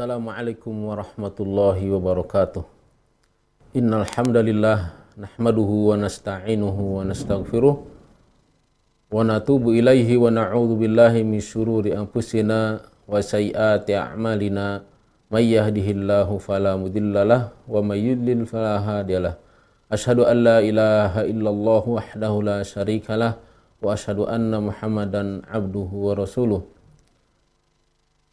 Assalamualaikum warahmatullahi wabarakatuh. Innal hamdalillah nahmaduhu wa nasta'inuhu wa nastaghfiruh wa natubu ilaihi wa na'udzu billahi min syururi anfusina wa sayyiati a'malina may yahdihillahu fala wa may yudlil. Ashhadu an illallah wahdahu la syarikalah wa ashhadu anna Muhammadan abduhu wa rasuluh.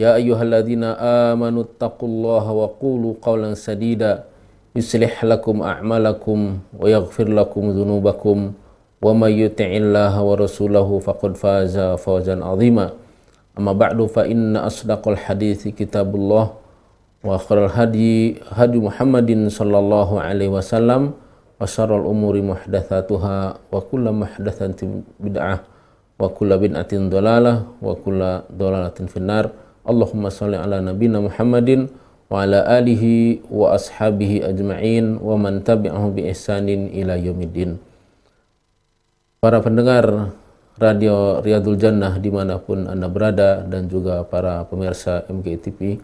يا أيها الذين آمنوا اتقوا الله وقولوا قولا سديدا يصلح لكم أعمالكم ويغفر لكم ذنوبكم ومن يطع الله ورسوله فقد فاز فوزا عظيما أما بعد فإن أصدق الحديث كتاب الله وخير الهدي هدي محمد صلى الله عليه وسلم وشر الأمور محدثاتها وكل محدثة بدعة وكل بدعة ضلالة وكل ضلالة في النار Allahumma salli ala nabina Muhammadin wa ala alihi wa ashabihi ajma'in wa man tabi'ahu bi ihsanin ila yaumiddin. Para pendengar Radio Riyadul Jannah di mana pun Anda berada dan juga para pemirsa MGTV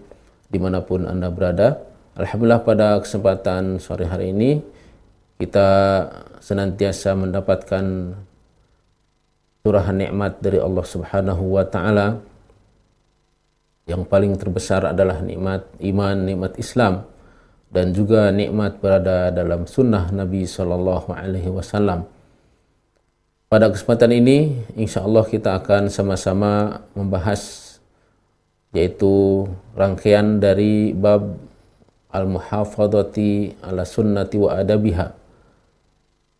di mana pun Anda berada. Alhamdulillah pada kesempatan sore hari ini kita senantiasa mendapatkan curahan nikmat dari Allah Subhanahu wa taala yang paling terbesar adalah nikmat iman, nikmat Islam dan juga nikmat berada dalam sunnah Nabi Shallallahu Alaihi Wasallam. Pada kesempatan ini, insya Allah kita akan sama-sama membahas yaitu rangkaian dari bab al-muhafadati ala sunnati wa adabiha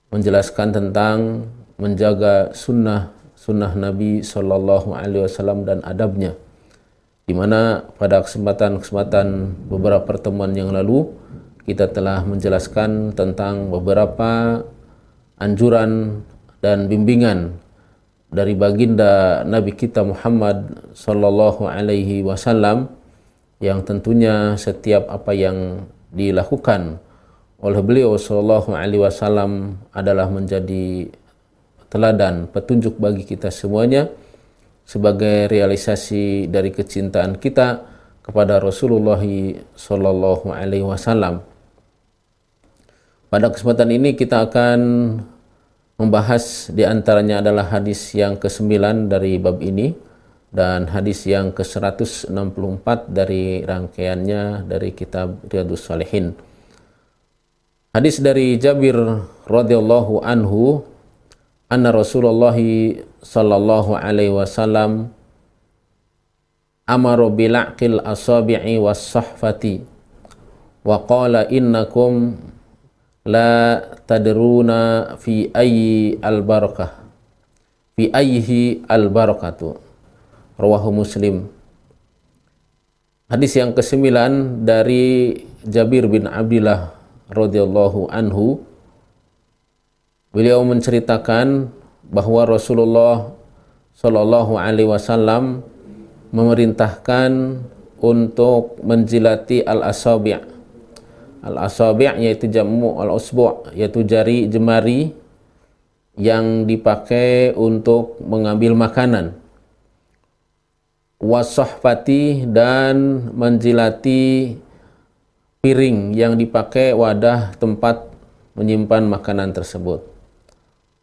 menjelaskan tentang menjaga sunnah sunnah Nabi Shallallahu Alaihi Wasallam dan adabnya di mana pada kesempatan-kesempatan beberapa pertemuan yang lalu kita telah menjelaskan tentang beberapa anjuran dan bimbingan dari baginda Nabi kita Muhammad sallallahu alaihi wasallam yang tentunya setiap apa yang dilakukan oleh beliau sallallahu alaihi wasallam adalah menjadi teladan petunjuk bagi kita semuanya sebagai realisasi dari kecintaan kita kepada Rasulullah Sallallahu Alaihi Wasallam. Pada kesempatan ini kita akan membahas di antaranya adalah hadis yang ke-9 dari bab ini dan hadis yang ke-164 dari rangkaiannya dari kitab Riyadus Salihin. Hadis dari Jabir radhiyallahu anhu anna Rasulullah sallallahu alaihi wasallam amara bilaqil asabi'i was sahfati wa qala innakum la tadruna fi ayyi al barakah fi ayyihi al barakatu rawahu muslim. Hadis yang kesembilan dari Jabir bin Abdullah radhiyallahu anhu. Beliau menceritakan bahwa Rasulullah Shallallahu Alaihi Wasallam memerintahkan untuk menjilati al asabi' al asabi' yaitu jamu al usbu' yaitu jari jemari yang dipakai untuk mengambil makanan. Wasahfati dan menjilati piring yang dipakai wadah tempat menyimpan makanan tersebut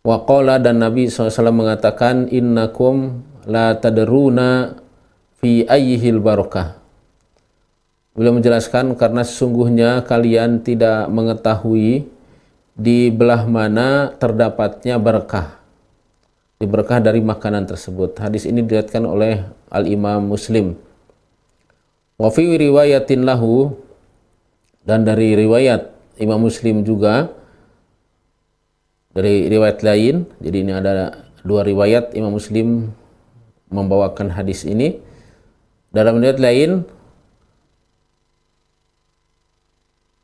Waqala dan Nabi SAW mengatakan innakum la tadruna fi ayyihil barakah. Beliau menjelaskan karena sesungguhnya kalian tidak mengetahui di belah mana terdapatnya berkah. Di berkah dari makanan tersebut. Hadis ini diriwayatkan oleh Al-Imam Muslim. Wa fi riwayatin lahu dan dari riwayat Imam Muslim juga dari riwayat lain. Jadi ini ada dua riwayat Imam Muslim membawakan hadis ini. Dalam riwayat lain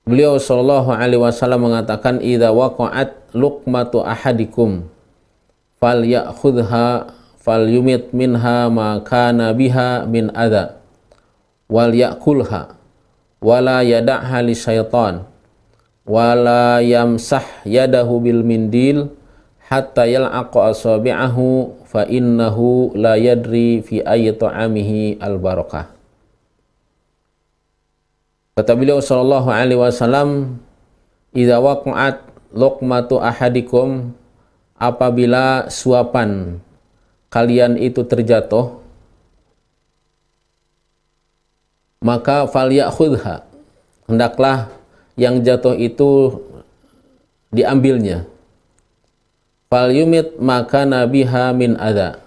Beliau sallallahu alaihi wasallam mengatakan idza waqa'at luqmatu ahadikum falyakhudha falyumit minha ma kana biha min adha wal yakulha wala yada'ha li syaitan wala yamsah yadahu bil mindil hatta yal'aqa asabi'ahu fa innahu la yadri fi ayyi ta'amihi al barakah Kata beliau sallallahu alaihi wasallam, "Idza waqa'at luqmatu ahadikum" apabila suapan kalian itu terjatuh maka falyakhudha. Hendaklah yang jatuh itu diambilnya fal yumit maka nabiha min adha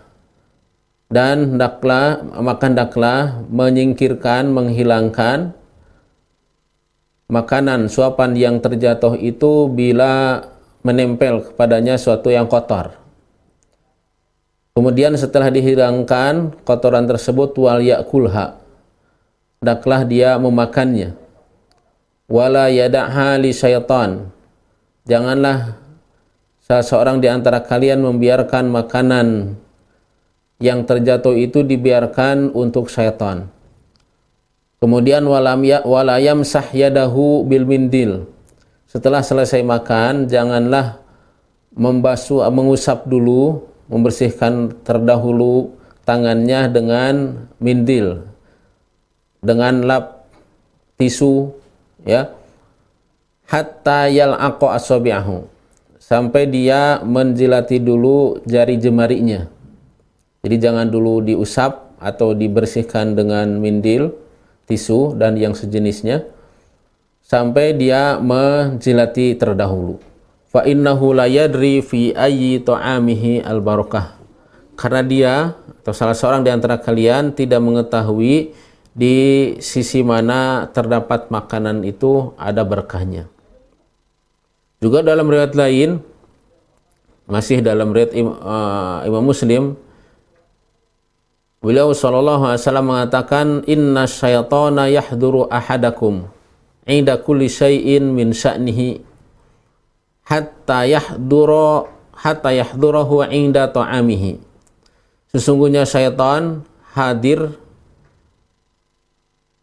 dan hendaklah maka hendaklah menyingkirkan menghilangkan makanan suapan yang terjatuh itu bila menempel kepadanya suatu yang kotor. Kemudian setelah dihilangkan kotoran tersebut wal yakulha. Daklah dia memakannya. Wala yada'ha li syaitan. Janganlah seseorang di antara kalian membiarkan makanan yang terjatuh itu dibiarkan untuk syaitan. Kemudian walam ya walayam sahyadahu bil mindil. Setelah selesai makan, janganlah membasuh mengusap dulu, membersihkan terdahulu tangannya dengan mindil. Dengan lap tisu ya. Hatta yal'aqo asabi'ahu. Sampai dia menjilati dulu jari jemarinya. Jadi jangan dulu diusap atau dibersihkan dengan mindil tisu dan yang sejenisnya sampai dia menjilati terdahulu. Fa innahu la yadri fi ayyi ta'amihi al barakah. Karena dia atau salah seorang di antara kalian tidak mengetahui di sisi mana terdapat makanan itu ada berkahnya. Juga dalam riwayat lain masih dalam riwayat uh, Imam Muslim Beliau sallallahu alaihi wasallam mengatakan inna syaitana yahduru ahadakum inda kulli syai'in min sya'nihi hatta yahdura hatta yahdurahu inda ta'amihi. Sesungguhnya syaitan hadir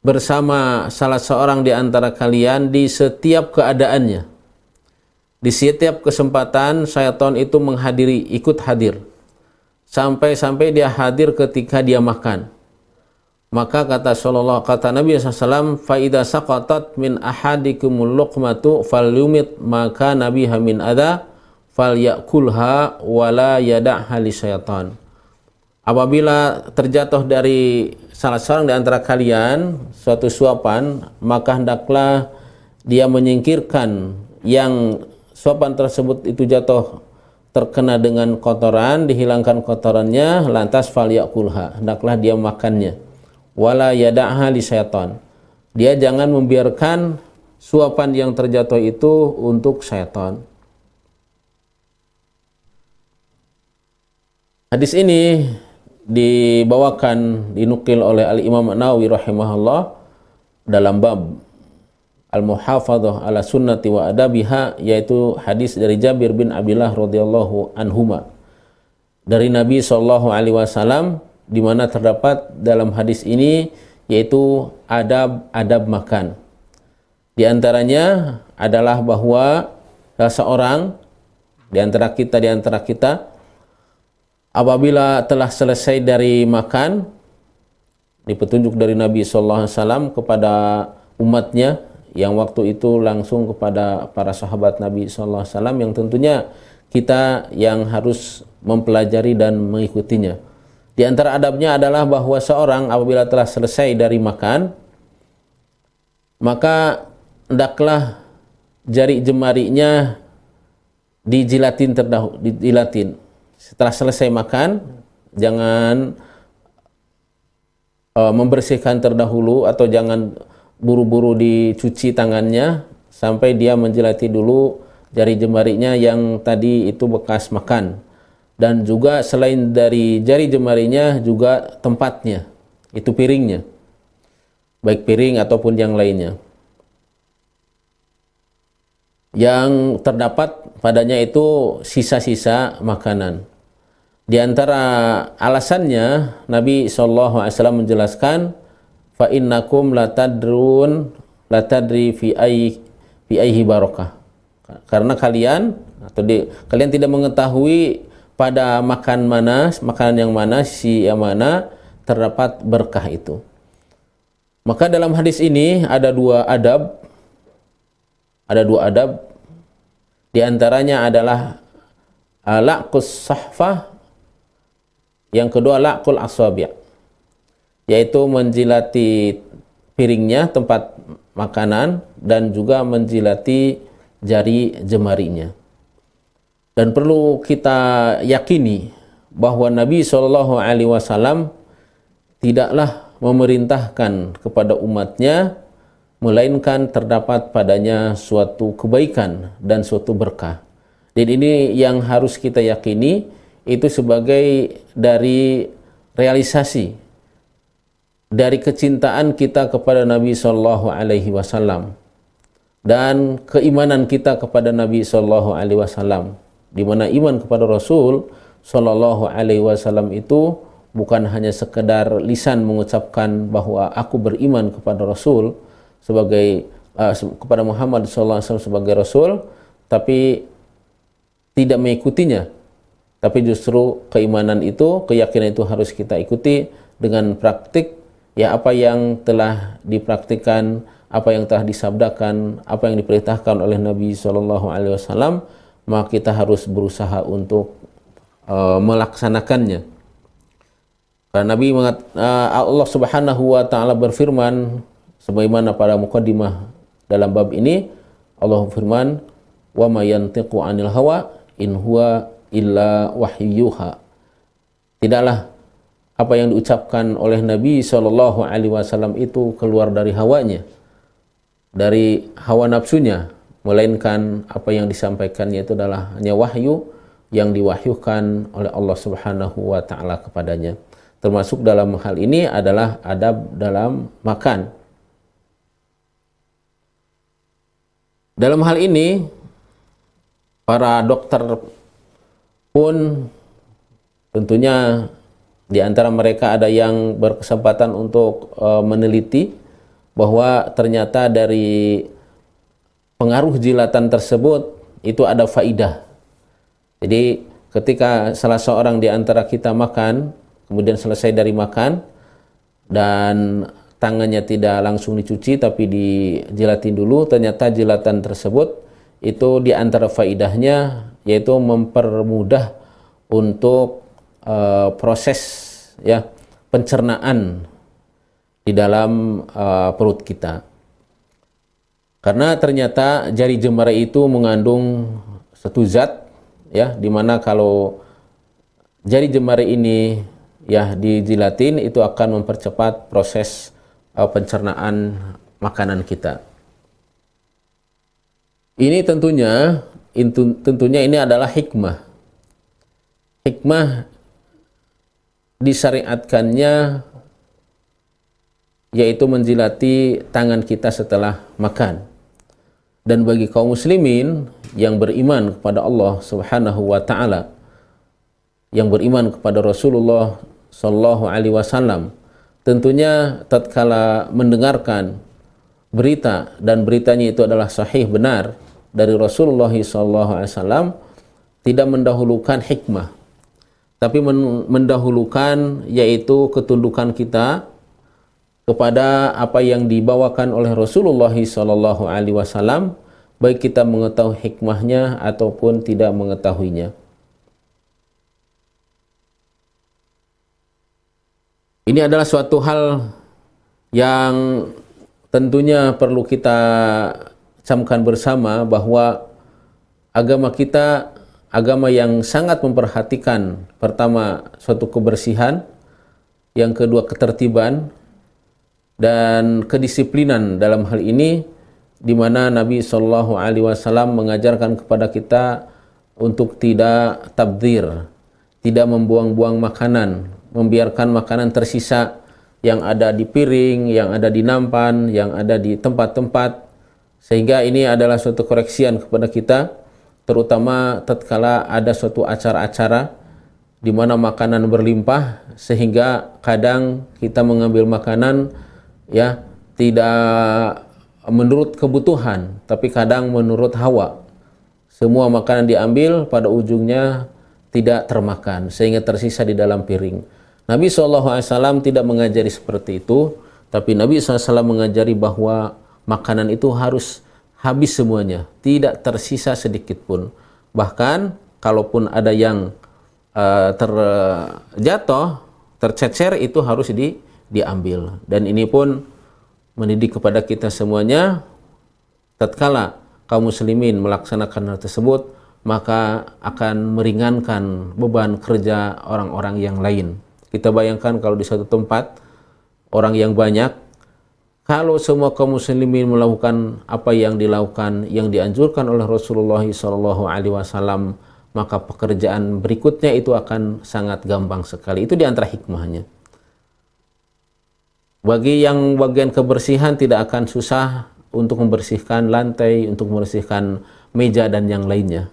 bersama salah seorang di antara kalian di setiap keadaannya. Di setiap kesempatan syaitan itu menghadiri, ikut hadir sampai-sampai dia hadir ketika dia makan. Maka kata Sallallahu kata Nabi SAW, faida saqatat min ahadikumul luqmatu falyumit maka Nabi hamin ada fal yakulha wala yada'ha li syaitan. Apabila terjatuh dari salah seorang di antara kalian suatu suapan, maka hendaklah dia menyingkirkan yang suapan tersebut itu jatuh terkena dengan kotoran, dihilangkan kotorannya, lantas falyakulha, hendaklah dia makannya. Wala yada'ha li syaitan. Dia jangan membiarkan suapan yang terjatuh itu untuk syaitan. Hadis ini dibawakan dinukil oleh Al Imam Nawawi rahimahullah dalam bab al-muhafadzah ala sunnati wa adabiha yaitu hadis dari Jabir bin Abdullah radhiyallahu anhuma dari Nabi sallallahu alaihi wasallam di mana terdapat dalam hadis ini yaitu adab-adab makan. Di antaranya adalah bahwa seseorang di antara kita di antara kita apabila telah selesai dari makan di petunjuk dari Nabi sallallahu alaihi wasallam kepada umatnya yang waktu itu langsung kepada para sahabat Nabi SAW yang tentunya kita yang harus mempelajari dan mengikutinya. Di antara adabnya adalah bahwa seorang apabila telah selesai dari makan, maka hendaklah jari jemarinya dijilatin terdahulu, dijilatin. Setelah selesai makan, jangan uh, membersihkan terdahulu atau jangan buru-buru dicuci tangannya sampai dia menjelati dulu jari jemarinya yang tadi itu bekas makan. Dan juga selain dari jari jemarinya juga tempatnya itu piringnya. Baik piring ataupun yang lainnya. Yang terdapat padanya itu sisa-sisa makanan. Di antara alasannya Nabi SAW menjelaskan fa innakum latadrun latadri fi ay fi ayhi barakah. Karena kalian atau di, kalian tidak mengetahui pada makan mana, makanan yang mana, si yang mana terdapat berkah itu. Maka dalam hadis ini ada dua adab, ada dua adab. Di antaranya adalah laqus sahfah yang kedua laqul asabi' yaitu menjilati piringnya tempat makanan dan juga menjilati jari jemarinya. Dan perlu kita yakini bahwa Nabi Shallallahu Alaihi Wasallam tidaklah memerintahkan kepada umatnya melainkan terdapat padanya suatu kebaikan dan suatu berkah. Dan ini yang harus kita yakini itu sebagai dari realisasi dari kecintaan kita kepada Nabi Shallallahu Alaihi Wasallam dan keimanan kita kepada Nabi Shallallahu Alaihi Wasallam, di mana iman kepada Rasul Shallallahu Alaihi Wasallam itu bukan hanya sekedar lisan mengucapkan bahwa aku beriman kepada Rasul sebagai uh, kepada Muhammad Wasallam sebagai Rasul, tapi tidak mengikutinya tapi justru keimanan itu, keyakinan itu harus kita ikuti dengan praktik ya apa yang telah dipraktikkan, apa yang telah disabdakan, apa yang diperintahkan oleh Nabi Shallallahu Alaihi Wasallam, maka kita harus berusaha untuk uh, melaksanakannya. Nabi mengat, uh, Allah Subhanahu Wa Taala berfirman sebagaimana pada mukadimah dalam bab ini Allah firman wa ma yantiqu anil hawa in huwa illa wahyuha. Tidaklah apa yang diucapkan oleh Nabi Shallallahu Alaihi Wasallam itu keluar dari hawanya, dari hawa nafsunya, melainkan apa yang disampaikannya itu adalah hanya wahyu yang diwahyukan oleh Allah Subhanahu wa taala kepadanya. Termasuk dalam hal ini adalah adab dalam makan. Dalam hal ini para dokter pun tentunya di antara mereka ada yang berkesempatan untuk uh, meneliti bahwa ternyata dari pengaruh jilatan tersebut itu ada faidah. Jadi ketika salah seorang di antara kita makan, kemudian selesai dari makan dan tangannya tidak langsung dicuci tapi dijilatin dulu, ternyata jilatan tersebut itu di antara faidahnya yaitu mempermudah untuk uh, proses ya pencernaan di dalam uh, perut kita. Karena ternyata jari jemari itu mengandung satu zat ya di mana kalau jari jemari ini ya dijilatin itu akan mempercepat proses uh, pencernaan makanan kita. Ini tentunya tentunya ini adalah hikmah. Hikmah disyariatkannya yaitu menjilati tangan kita setelah makan. Dan bagi kaum muslimin yang beriman kepada Allah Subhanahu wa taala, yang beriman kepada Rasulullah sallallahu alaihi wasallam, tentunya tatkala mendengarkan berita dan beritanya itu adalah sahih benar, dari Rasulullah SAW tidak mendahulukan hikmah tapi mendahulukan yaitu ketundukan kita kepada apa yang dibawakan oleh Rasulullah SAW baik kita mengetahui hikmahnya ataupun tidak mengetahuinya. Ini adalah suatu hal yang tentunya perlu kita camkan bersama bahwa agama kita agama yang sangat memperhatikan pertama suatu kebersihan, yang kedua ketertiban dan kedisiplinan dalam hal ini di mana Nabi Shallallahu Alaihi Wasallam mengajarkan kepada kita untuk tidak tabdir, tidak membuang-buang makanan, membiarkan makanan tersisa yang ada di piring, yang ada di nampan, yang ada di tempat-tempat. Sehingga ini adalah suatu koreksian kepada kita terutama tatkala ada suatu acara-acara di mana makanan berlimpah sehingga kadang kita mengambil makanan ya tidak menurut kebutuhan tapi kadang menurut hawa. Semua makanan diambil pada ujungnya tidak termakan sehingga tersisa di dalam piring Nabi SAW tidak mengajari seperti itu tapi Nabi SAW mengajari bahwa makanan itu harus habis semuanya tidak tersisa sedikit pun. Bahkan kalaupun ada yang uh, terjatuh tercecer itu harus di, diambil. Dan ini pun mendidik kepada kita semuanya tatkala kaum muslimin melaksanakan hal tersebut maka akan meringankan beban kerja orang-orang yang lain kita bayangkan kalau di satu tempat orang yang banyak, kalau semua kaum muslimin melakukan apa yang dilakukan yang dianjurkan oleh Rasulullah SAW, maka pekerjaan berikutnya itu akan sangat gampang sekali. Itu di antara hikmahnya. Bagi yang bagian kebersihan tidak akan susah untuk membersihkan lantai, untuk membersihkan meja dan yang lainnya.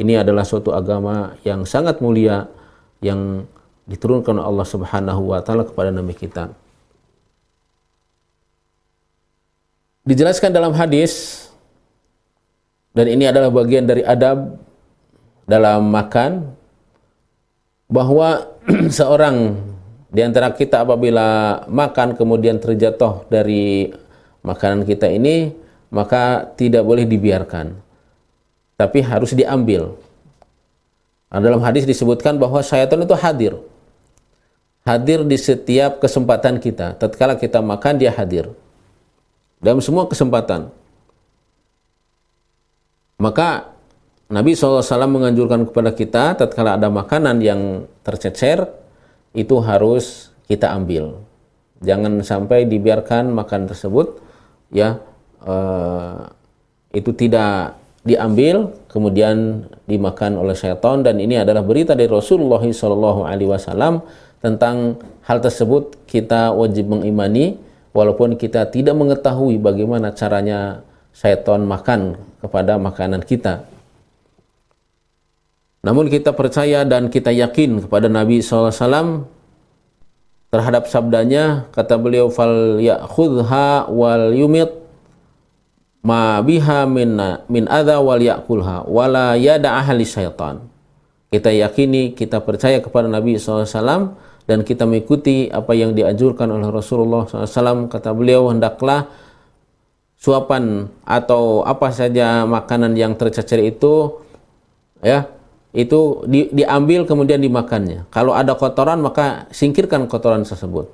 Ini adalah suatu agama yang sangat mulia yang diturunkan Allah Subhanahu wa taala kepada nabi kita. Dijelaskan dalam hadis dan ini adalah bagian dari adab dalam makan bahwa seorang di antara kita apabila makan kemudian terjatuh dari makanan kita ini maka tidak boleh dibiarkan tapi harus diambil. Dalam hadis disebutkan bahwa syaitan itu hadir hadir di setiap kesempatan kita. Tatkala kita makan dia hadir. Dalam semua kesempatan. Maka Nabi SAW menganjurkan kepada kita tatkala ada makanan yang tercecer itu harus kita ambil. Jangan sampai dibiarkan makan tersebut ya uh, itu tidak diambil kemudian dimakan oleh syaitan dan ini adalah berita dari Rasulullah SAW tentang hal tersebut kita wajib mengimani walaupun kita tidak mengetahui bagaimana caranya syaitan makan kepada makanan kita. Namun kita percaya dan kita yakin kepada Nabi SAW terhadap sabdanya kata beliau fal ya'khudha wal yumit ma biha min min adha wal ya'kulha wala yada ahli syaitan. Kita yakini, kita percaya kepada Nabi SAW dan kita mengikuti apa yang dianjurkan oleh Rasulullah SAW kata beliau hendaklah suapan atau apa saja makanan yang tercecer itu ya itu di, diambil kemudian dimakannya. Kalau ada kotoran maka singkirkan kotoran tersebut.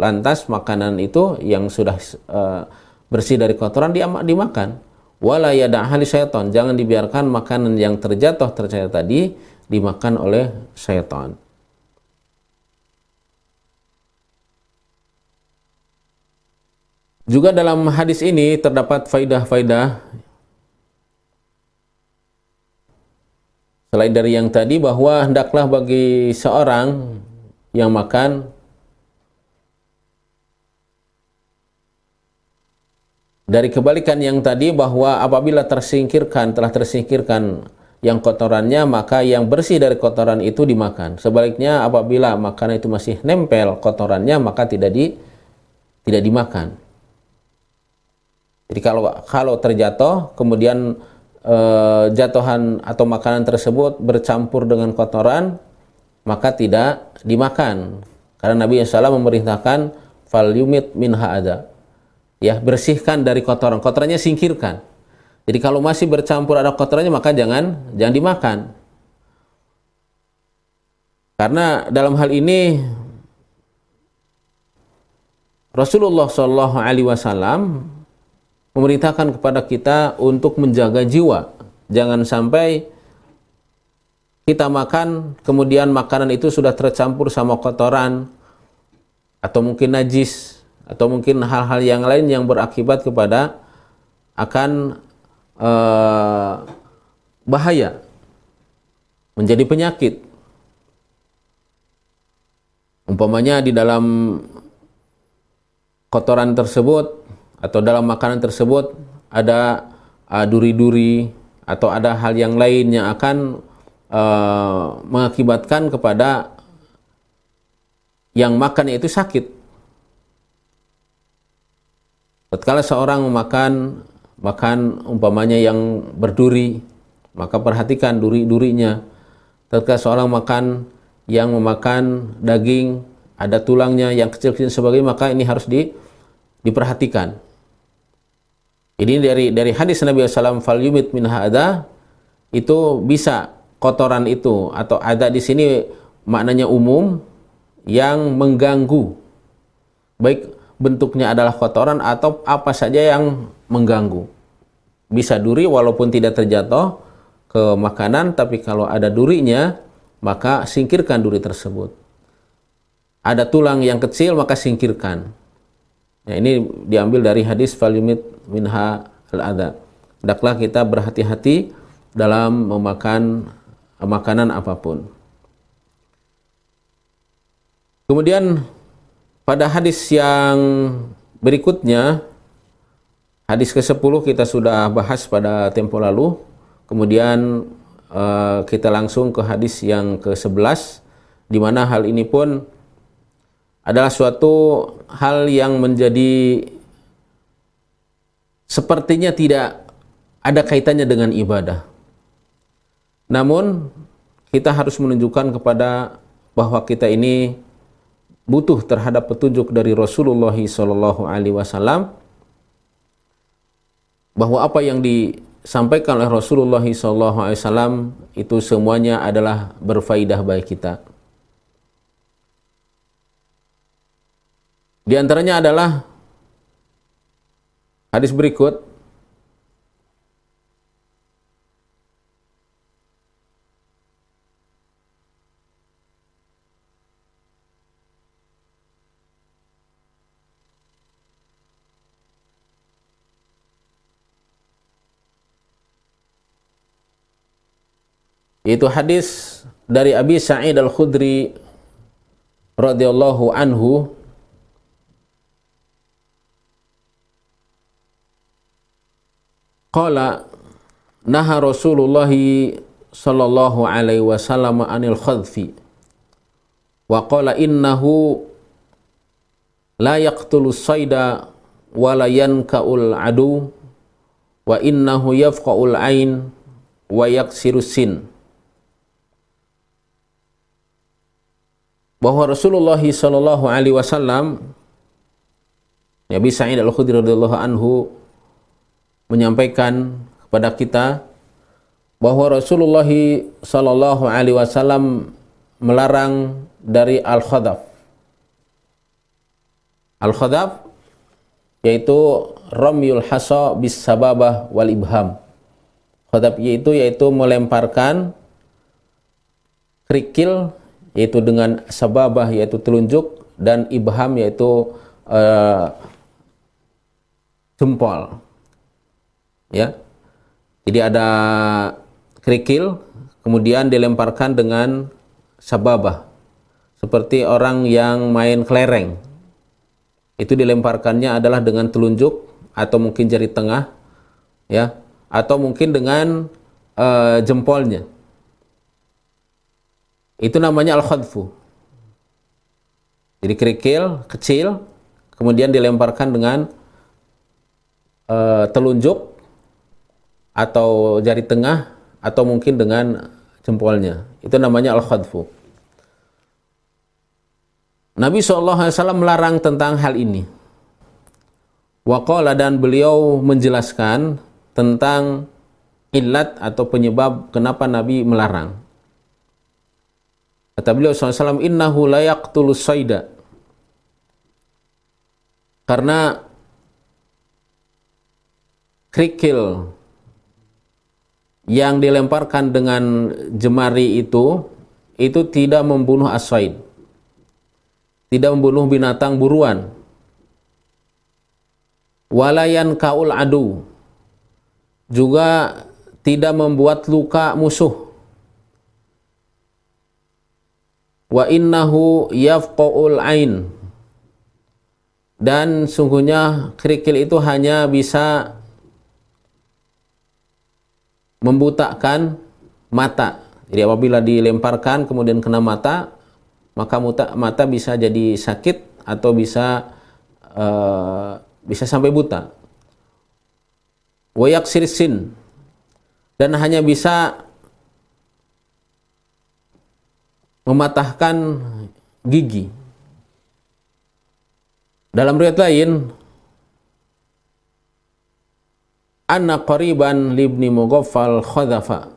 Lantas makanan itu yang sudah uh, bersih dari kotoran dimakan. Wala ahli syaitan. Jangan dibiarkan makanan yang terjatuh tercecer tadi dimakan oleh syaitan Juga dalam hadis ini terdapat faidah-faidah selain dari yang tadi bahwa hendaklah bagi seorang yang makan dari kebalikan yang tadi bahwa apabila tersingkirkan telah tersingkirkan yang kotorannya maka yang bersih dari kotoran itu dimakan. Sebaliknya apabila makanan itu masih nempel kotorannya maka tidak di tidak dimakan. Jadi kalau kalau terjatuh kemudian e, jatuhan atau makanan tersebut bercampur dengan kotoran maka tidak dimakan. Karena Nabi SAW memerintahkan fal yumit minha ada. Ya, bersihkan dari kotoran. Kotorannya singkirkan. Jadi kalau masih bercampur ada kotorannya maka jangan jangan dimakan. Karena dalam hal ini Rasulullah Shallallahu Alaihi Wasallam memerintahkan kepada kita untuk menjaga jiwa. Jangan sampai kita makan, kemudian makanan itu sudah tercampur sama kotoran, atau mungkin najis, atau mungkin hal-hal yang lain yang berakibat kepada akan uh, bahaya, menjadi penyakit. Umpamanya di dalam kotoran tersebut atau dalam makanan tersebut ada uh, duri-duri atau ada hal yang lain yang akan uh, mengakibatkan kepada yang makan itu sakit. Tatkala seorang memakan makan umpamanya yang berduri, maka perhatikan duri-durinya. Tatkala seorang makan yang memakan daging ada tulangnya yang kecil-kecil sebagai maka ini harus di, diperhatikan. Ini dari dari hadis Nabi SAW fal yumit min hada itu bisa kotoran itu atau ada di sini maknanya umum yang mengganggu. Baik bentuknya adalah kotoran atau apa saja yang mengganggu. Bisa duri walaupun tidak terjatuh ke makanan tapi kalau ada durinya maka singkirkan duri tersebut. Ada tulang yang kecil maka singkirkan Ya, ini diambil dari hadis falimit minha al-adha. Hendaklah kita berhati-hati dalam memakan makanan apa pun. Kemudian pada hadis yang berikutnya hadis ke-10 kita sudah bahas pada tempo lalu. Kemudian uh, kita langsung ke hadis yang ke-11 di mana hal ini pun adalah suatu hal yang menjadi sepertinya tidak ada kaitannya dengan ibadah. Namun kita harus menunjukkan kepada bahwa kita ini butuh terhadap petunjuk dari Rasulullah Wasallam bahwa apa yang disampaikan oleh Rasulullah Wasallam itu semuanya adalah berfaidah bagi kita. Di antaranya adalah hadis berikut. Yaitu hadis dari Abi Sa'id Al-Khudri radhiyallahu anhu Qala naha Rasulullah sallallahu alaihi wasallam anil khadfi. Wa qala innahu la yaqtulu sayda wa la yanka'ul adu wa innahu yafqa'ul ain wa yaksiru sin. Bahwa Rasulullah sallallahu alaihi wasallam Nabi Sa'id Al-Khudri radhiyallahu anhu menyampaikan kepada kita bahwa Rasulullah Sallallahu Alaihi Wasallam melarang dari al khadaf. Al khadaf yaitu ramyul hasa bis sababah wal ibham. Khadaf yaitu yaitu melemparkan kerikil yaitu dengan sababah yaitu telunjuk dan ibham yaitu uh, jempol ya. Jadi ada kerikil kemudian dilemparkan dengan sababah. Seperti orang yang main kelereng. Itu dilemparkannya adalah dengan telunjuk atau mungkin jari tengah ya atau mungkin dengan uh, jempolnya. Itu namanya al-khadfu. Jadi kerikil kecil kemudian dilemparkan dengan uh, telunjuk atau jari tengah atau mungkin dengan jempolnya. Itu namanya al-khadfu. Nabi SAW melarang tentang hal ini. Waqala dan beliau menjelaskan tentang ilat atau penyebab kenapa Nabi melarang. Kata beliau SAW, innahu layak tulus sayda. Karena kerikil yang dilemparkan dengan jemari itu itu tidak membunuh aswaid tidak membunuh binatang buruan. Walayan kaul adu. Juga tidak membuat luka musuh. Wa innahu yafqaul ain. Dan sungguhnya kerikil itu hanya bisa membutakan mata. Jadi apabila dilemparkan kemudian kena mata, maka mata bisa jadi sakit atau bisa uh, bisa sampai buta. Wayak sirsin dan hanya bisa mematahkan gigi. Dalam riwayat lain, anna qariban libni Mughaffal khadafa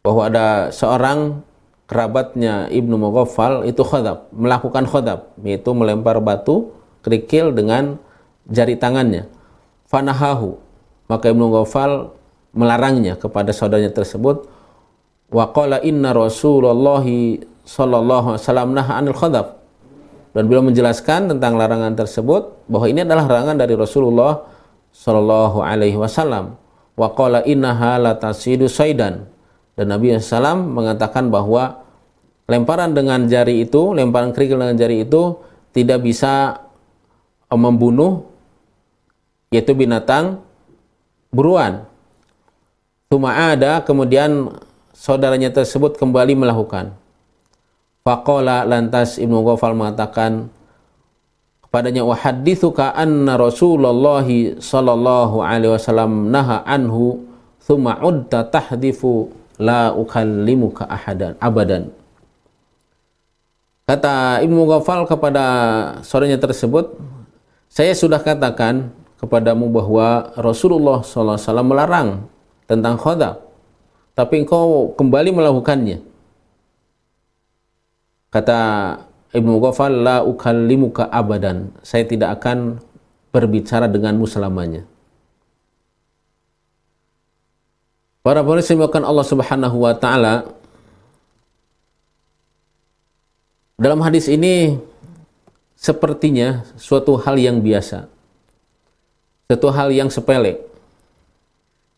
bahwa ada seorang kerabatnya Ibnu Mughaffal itu khadab, melakukan khadab, yaitu melempar batu kerikil dengan jari tangannya. Fanahahu, maka Ibnu Mughaffal melarangnya kepada saudaranya tersebut. Wa qala inna Rasulullah sallallahu alaihi anil khadab. Dan beliau menjelaskan tentang larangan tersebut bahwa ini adalah larangan dari Rasulullah Shallallahu Alaihi Wasallam. Wa qala innaha latasidu saidan. Dan Nabi SAW mengatakan bahwa lemparan dengan jari itu, lemparan kerikil dengan jari itu tidak bisa eh, membunuh yaitu binatang buruan. Cuma ada kemudian saudaranya tersebut kembali melakukan. Faqala lantas Ibnu Ghafal mengatakan kepadanya wa hadithuka anna Rasulullah sallallahu alaihi wasallam naha anhu thumma udta tahdifu la ukallimuka ahadan abadan. Kata Ibnu Ghafal kepada saudaranya tersebut saya sudah katakan kepadamu bahwa Rasulullah sallallahu alaihi wasallam melarang tentang khadab tapi engkau kembali melakukannya. Kata Ibnu Ghafal la ukallimuka abadan. Saya tidak akan berbicara denganmu selamanya. Para pemirsa Allah Subhanahu wa taala dalam hadis ini sepertinya suatu hal yang biasa. Suatu hal yang sepele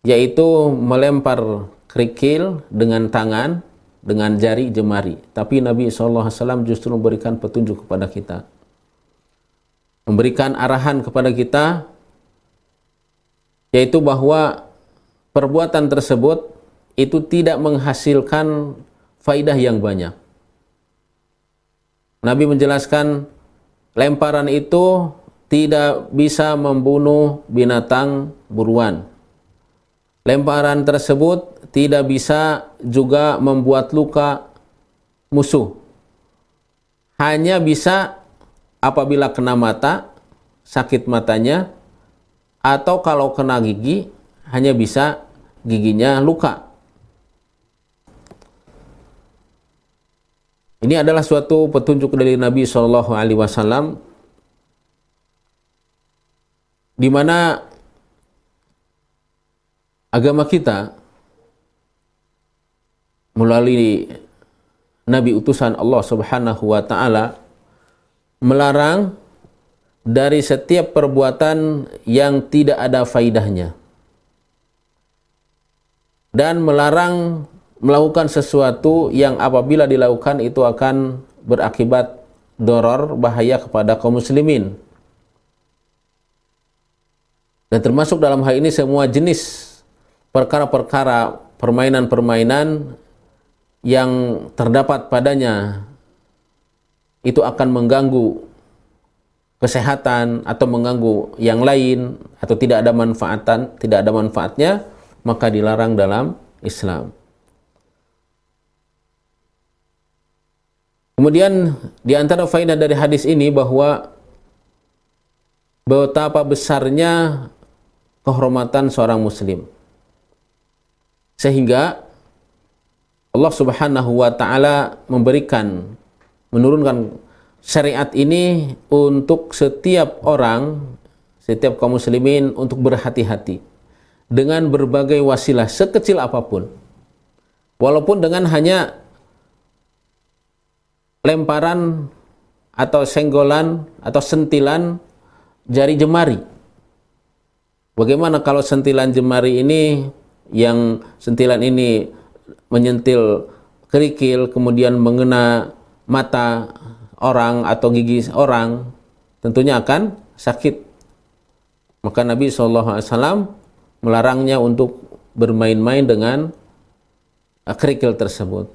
yaitu melempar kerikil dengan tangan dengan jari jemari. Tapi Nabi SAW justru memberikan petunjuk kepada kita. Memberikan arahan kepada kita yaitu bahwa perbuatan tersebut itu tidak menghasilkan faidah yang banyak. Nabi menjelaskan lemparan itu tidak bisa membunuh binatang buruan. Lemparan tersebut tidak bisa juga membuat luka musuh. Hanya bisa apabila kena mata, sakit matanya, atau kalau kena gigi, hanya bisa giginya luka. Ini adalah suatu petunjuk dari Nabi Shallallahu Alaihi Wasallam, di mana agama kita melalui nabi utusan Allah Subhanahu wa taala melarang dari setiap perbuatan yang tidak ada faidahnya dan melarang melakukan sesuatu yang apabila dilakukan itu akan berakibat doror bahaya kepada kaum muslimin. Dan termasuk dalam hal ini semua jenis perkara-perkara permainan-permainan yang terdapat padanya itu akan mengganggu kesehatan atau mengganggu yang lain atau tidak ada manfaatan, tidak ada manfaatnya, maka dilarang dalam Islam. Kemudian di antara faedah dari hadis ini bahwa betapa besarnya kehormatan seorang muslim. Sehingga Allah Subhanahu wa taala memberikan menurunkan syariat ini untuk setiap orang, setiap kaum muslimin untuk berhati-hati dengan berbagai wasilah sekecil apa pun. Walaupun dengan hanya lemparan atau senggolan atau sentilan jari jemari. Bagaimana kalau sentilan jemari ini yang sentilan ini menyentil kerikil kemudian mengena mata orang atau gigi orang tentunya akan sakit maka Nabi SAW melarangnya untuk bermain-main dengan kerikil tersebut.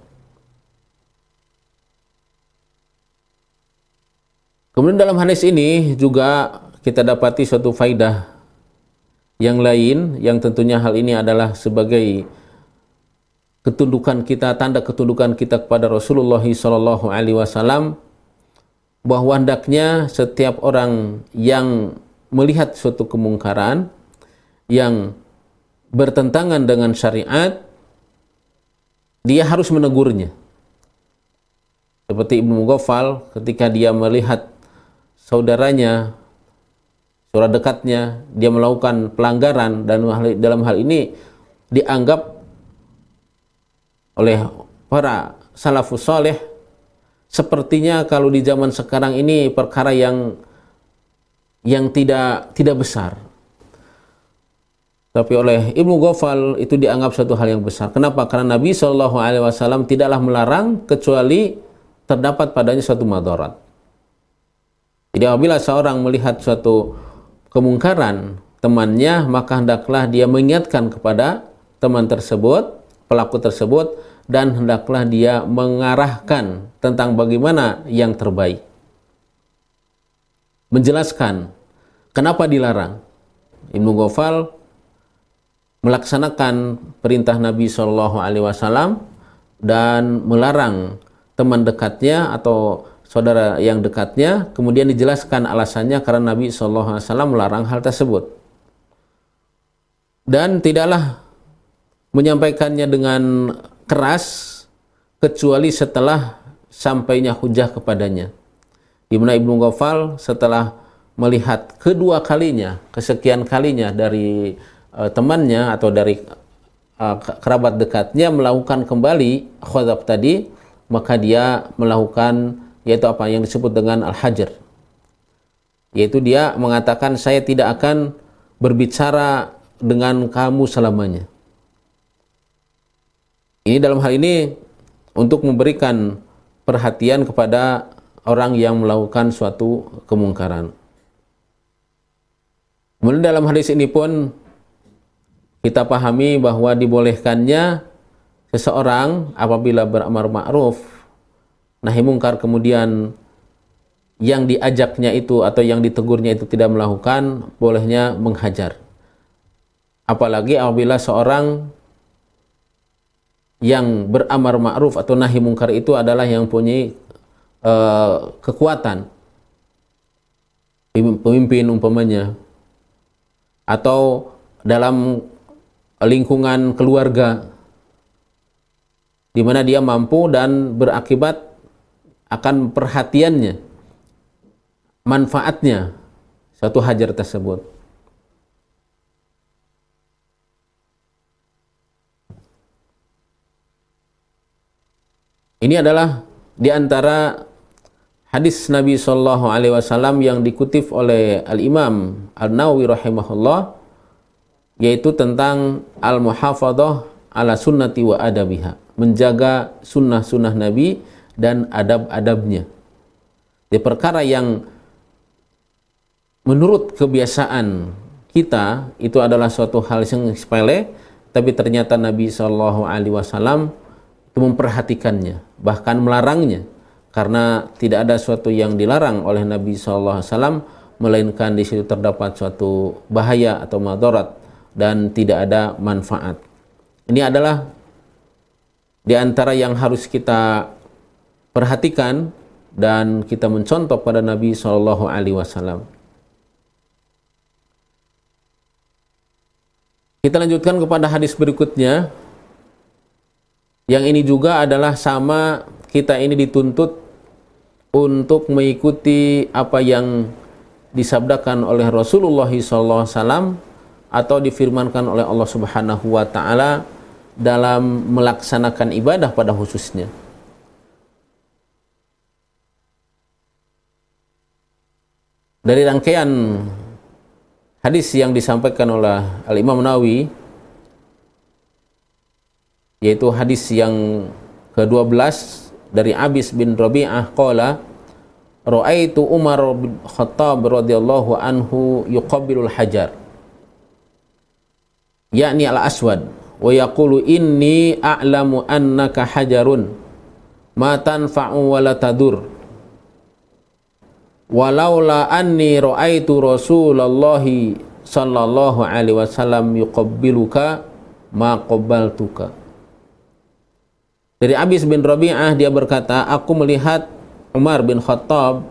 Kemudian dalam hadis ini juga kita dapati suatu faidah yang lain yang tentunya hal ini adalah sebagai ketundukan kita tanda ketundukan kita kepada Rasulullah sallallahu alaihi wasallam bahwa hendaknya setiap orang yang melihat suatu kemungkaran yang bertentangan dengan syariat dia harus menegurnya. Seperti Ibnu Mughafal ketika dia melihat saudaranya, saudara dekatnya, dia melakukan pelanggaran dan dalam hal ini dianggap oleh para salafus soleh sepertinya kalau di zaman sekarang ini perkara yang yang tidak tidak besar. Tapi oleh Ibnu Ghafal itu dianggap satu hal yang besar. Kenapa? Karena Nabi Shallallahu Alaihi Wasallam tidaklah melarang kecuali terdapat padanya suatu madarat. Jadi apabila seorang melihat suatu kemungkaran temannya, maka hendaklah dia mengingatkan kepada teman tersebut, pelaku tersebut, dan hendaklah dia mengarahkan tentang bagaimana yang terbaik. Menjelaskan kenapa dilarang. Ibnu Ghafal melaksanakan perintah Nabi Shallallahu Alaihi Wasallam dan melarang teman dekatnya atau saudara yang dekatnya, kemudian dijelaskan alasannya karena Nabi SAW melarang hal tersebut. Dan tidaklah menyampaikannya dengan keras kecuali setelah sampainya hujah kepadanya. Di mana Ibnu Ghafal setelah melihat kedua kalinya, kesekian kalinya dari uh, temannya atau dari uh, kerabat dekatnya melakukan kembali khazab tadi, maka dia melakukan yaitu apa? Yang disebut dengan al-hajar yaitu dia mengatakan saya tidak akan berbicara dengan kamu selamanya ini dalam hal ini untuk memberikan perhatian kepada orang yang melakukan suatu kemungkaran. Kemudian dalam hadis ini pun kita pahami bahwa dibolehkannya seseorang apabila beramar ma'ruf nahi mungkar kemudian yang diajaknya itu atau yang ditegurnya itu tidak melakukan bolehnya menghajar. Apalagi apabila seorang yang beramar ma'ruf atau nahi mungkar itu adalah yang punya uh, kekuatan. Pemimpin umpamanya. Atau dalam lingkungan keluarga. Di mana dia mampu dan berakibat akan perhatiannya, manfaatnya satu hajar tersebut. Ini adalah di antara hadis Nabi Shallallahu Alaihi Wasallam yang dikutip oleh Al Imam Al Nawawi rahimahullah, yaitu tentang al muhafadah ala sunnati wa adabiha, menjaga sunnah-sunnah Nabi dan adab-adabnya. Di perkara yang menurut kebiasaan kita itu adalah suatu hal yang sepele, tapi ternyata Nabi Shallallahu Alaihi Wasallam itu memperhatikannya, bahkan melarangnya, karena tidak ada suatu yang dilarang oleh Nabi Wasallam, melainkan di situ terdapat suatu bahaya atau madarat dan tidak ada manfaat. Ini adalah di antara yang harus kita perhatikan dan kita mencontoh pada Nabi Shallallahu Alaihi Wasallam. Kita lanjutkan kepada hadis berikutnya. Yang ini juga adalah sama kita ini dituntut untuk mengikuti apa yang disabdakan oleh Rasulullah SAW atau difirmankan oleh Allah Subhanahu wa taala dalam melaksanakan ibadah pada khususnya. dari rangkaian hadis yang disampaikan oleh Al Imam Nawawi yaitu hadis yang ke-12 dari Abis bin Rabi'ah qala Ra'aitu Umar bin Khattab radhiyallahu anhu yuqabbilul hajar yakni al-aswad wa yaqulu inni a'lamu annaka hajarun ma tanfa'u wa la tadur. Walaula anni ra'aitu rasulallahi sallallahu alaihi wasallam yuqabbiluka ma qabbaltuka dari Abis bin Rabi'ah dia berkata aku melihat Umar bin Khattab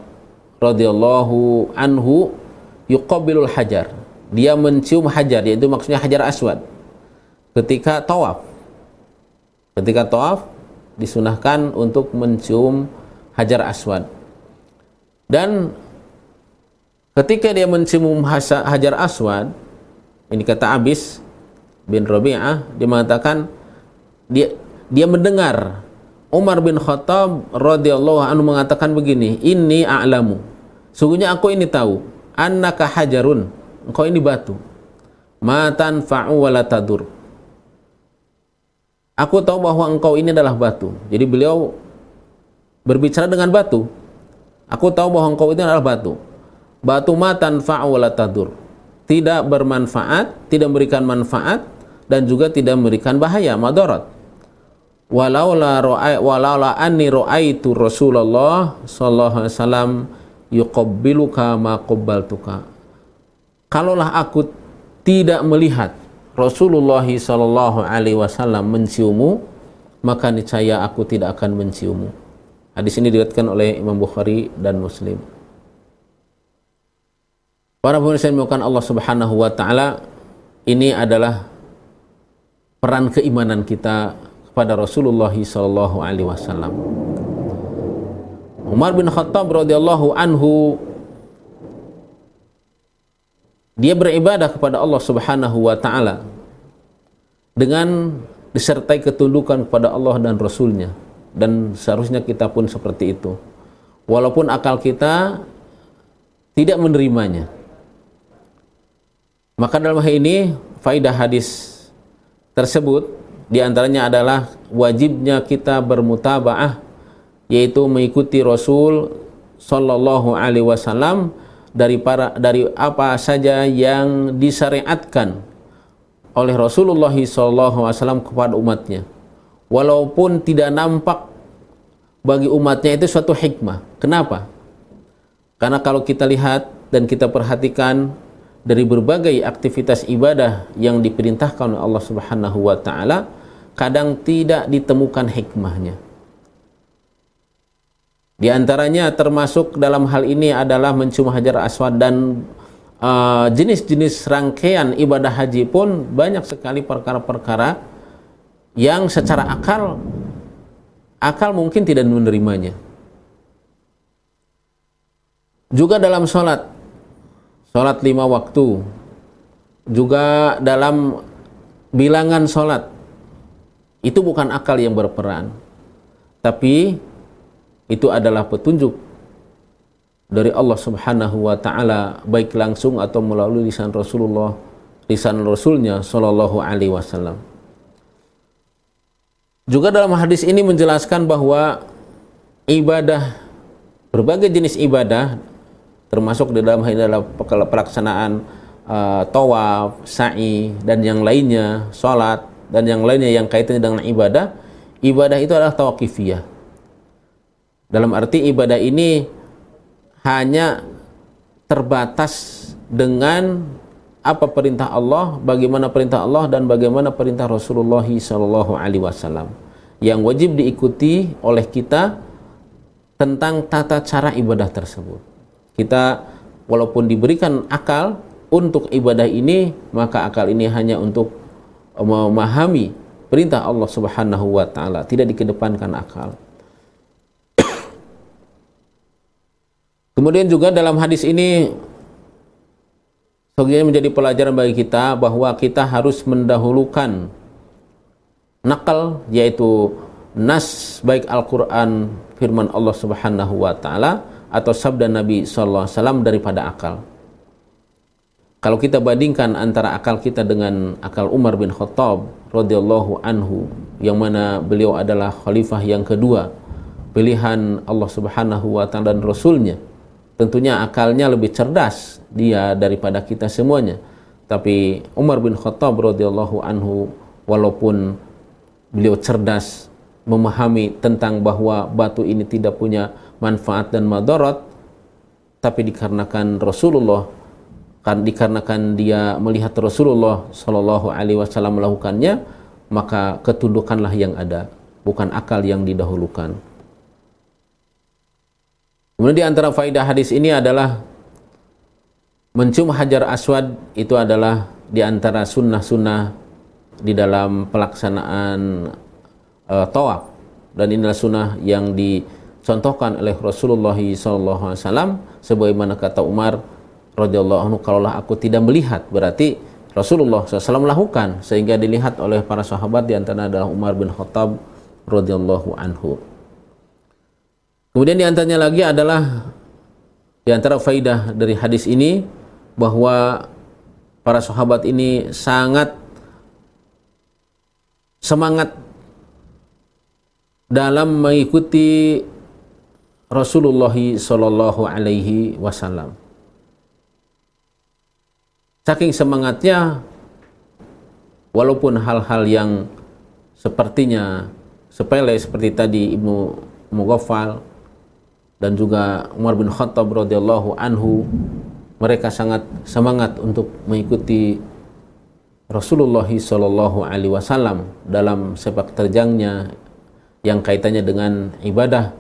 radhiyallahu anhu yuqabbilul hajar. Dia mencium hajar yaitu maksudnya hajar aswad. Ketika tawaf. Ketika tawaf disunahkan untuk mencium hajar aswad. Dan ketika dia mencium hajar aswad, ini kata Abis bin Rabi'ah, dia mengatakan dia dia mendengar Umar bin Khattab radhiyallahu anhu mengatakan begini, "Ini a'lamu." Sungguhnya aku ini tahu, annaka hajarun. Engkau ini batu. Matan fa'u wa tadur Aku tahu bahwa engkau ini adalah batu. Jadi beliau berbicara dengan batu. Aku tahu bahwa engkau ini adalah batu. Batu matan fa'wala tadur. Tidak bermanfaat, tidak memberikan manfaat dan juga tidak memberikan bahaya, madarat. Walaula ra'i walaula anni ra'aitu Rasulullah sallallahu alaihi wasallam yuqabbiluka ma qabbaltuka. Kalaulah aku tidak melihat Rasulullah Shallallahu Alaihi Wasallam menciummu, maka niscaya aku tidak akan menciummu. Hadis ini diriwayatkan oleh Imam Bukhari dan Muslim. Para pemirsa yang Allah Subhanahu wa taala, ini adalah peran keimanan kita kepada Rasulullah Shallallahu alaihi wasallam. Umar bin Khattab radhiyallahu anhu dia beribadah kepada Allah Subhanahu wa taala dengan disertai ketundukan kepada Allah dan Rasulnya. Dan seharusnya kita pun seperti itu. Walaupun akal kita tidak menerimanya. Maka dalam hal ini faidah hadis tersebut di antaranya adalah wajibnya kita bermutabaah yaitu mengikuti Rasul Sallallahu Alaihi Wasallam dari para dari apa saja yang disyariatkan oleh Rasulullah SAW kepada umatnya walaupun tidak nampak bagi umatnya itu suatu hikmah kenapa? karena kalau kita lihat dan kita perhatikan dari berbagai aktivitas ibadah yang diperintahkan oleh Allah Subhanahu wa taala kadang tidak ditemukan hikmahnya di antaranya termasuk dalam hal ini adalah mencium hajar aswad dan uh, jenis-jenis uh, rangkaian ibadah haji pun banyak sekali perkara-perkara yang secara akal akal mungkin tidak menerimanya. Juga dalam sholat, sholat lima waktu, juga dalam bilangan sholat, itu bukan akal yang berperan, tapi itu adalah petunjuk dari Allah Subhanahu wa taala baik langsung atau melalui lisan Rasulullah lisan Rasulnya Shallallahu alaihi wasallam. Juga dalam hadis ini menjelaskan bahwa ibadah berbagai jenis ibadah termasuk di dalam hal dalam pelaksanaan uh, tawaf, sa'i dan yang lainnya, salat dan yang lainnya yang kaitannya dengan ibadah, ibadah itu adalah tawakifiyah. Dalam arti ibadah ini hanya terbatas dengan apa perintah Allah, bagaimana perintah Allah dan bagaimana perintah Rasulullah Shallallahu Alaihi Wasallam. Yang wajib diikuti oleh kita tentang tata cara ibadah tersebut. Kita walaupun diberikan akal untuk ibadah ini, maka akal ini hanya untuk memahami perintah Allah Subhanahu wa taala, tidak dikedepankan akal. Kemudian juga dalam hadis ini sebenarnya menjadi pelajaran bagi kita bahwa kita harus mendahulukan nakal yaitu nas baik Al-Qur'an firman Allah Subhanahu wa taala atau sabda Nabi wasallam daripada akal. Kalau kita bandingkan antara akal kita dengan akal Umar bin Khattab radhiyallahu anhu yang mana beliau adalah khalifah yang kedua pilihan Allah Subhanahu wa taala dan rasulnya tentunya akalnya lebih cerdas dia daripada kita semuanya tapi Umar bin Khattab radhiyallahu anhu walaupun beliau cerdas memahami tentang bahwa batu ini tidak punya manfaat dan madarat tapi dikarenakan Rasulullah kan dikarenakan dia melihat Rasulullah Shallallahu Alaihi Wasallam melakukannya maka ketundukanlah yang ada bukan akal yang didahulukan. Kemudian di antara faidah hadis ini adalah mencium hajar aswad itu adalah di antara sunnah-sunnah di dalam pelaksanaan uh, tawaf. Dan inilah sunnah yang dicontohkan oleh Rasulullah SAW sebagaimana kata Umar radhiyallahu anhu kalaulah aku tidak melihat berarti Rasulullah SAW melakukan sehingga dilihat oleh para sahabat di antara adalah Umar bin Khattab radhiyallahu anhu. Kemudian di antaranya lagi adalah di antara faidah dari hadis ini bahwa para sahabat ini sangat semangat dalam mengikuti Rasulullah Shallallahu Alaihi Wasallam. Saking semangatnya, walaupun hal-hal yang sepertinya sepele seperti tadi Ibnu Mughaffal dan juga Umar bin Khattab radhiyallahu anhu mereka sangat semangat untuk mengikuti Rasulullah Shallallahu alaihi wasallam dalam sepak terjangnya yang kaitannya dengan ibadah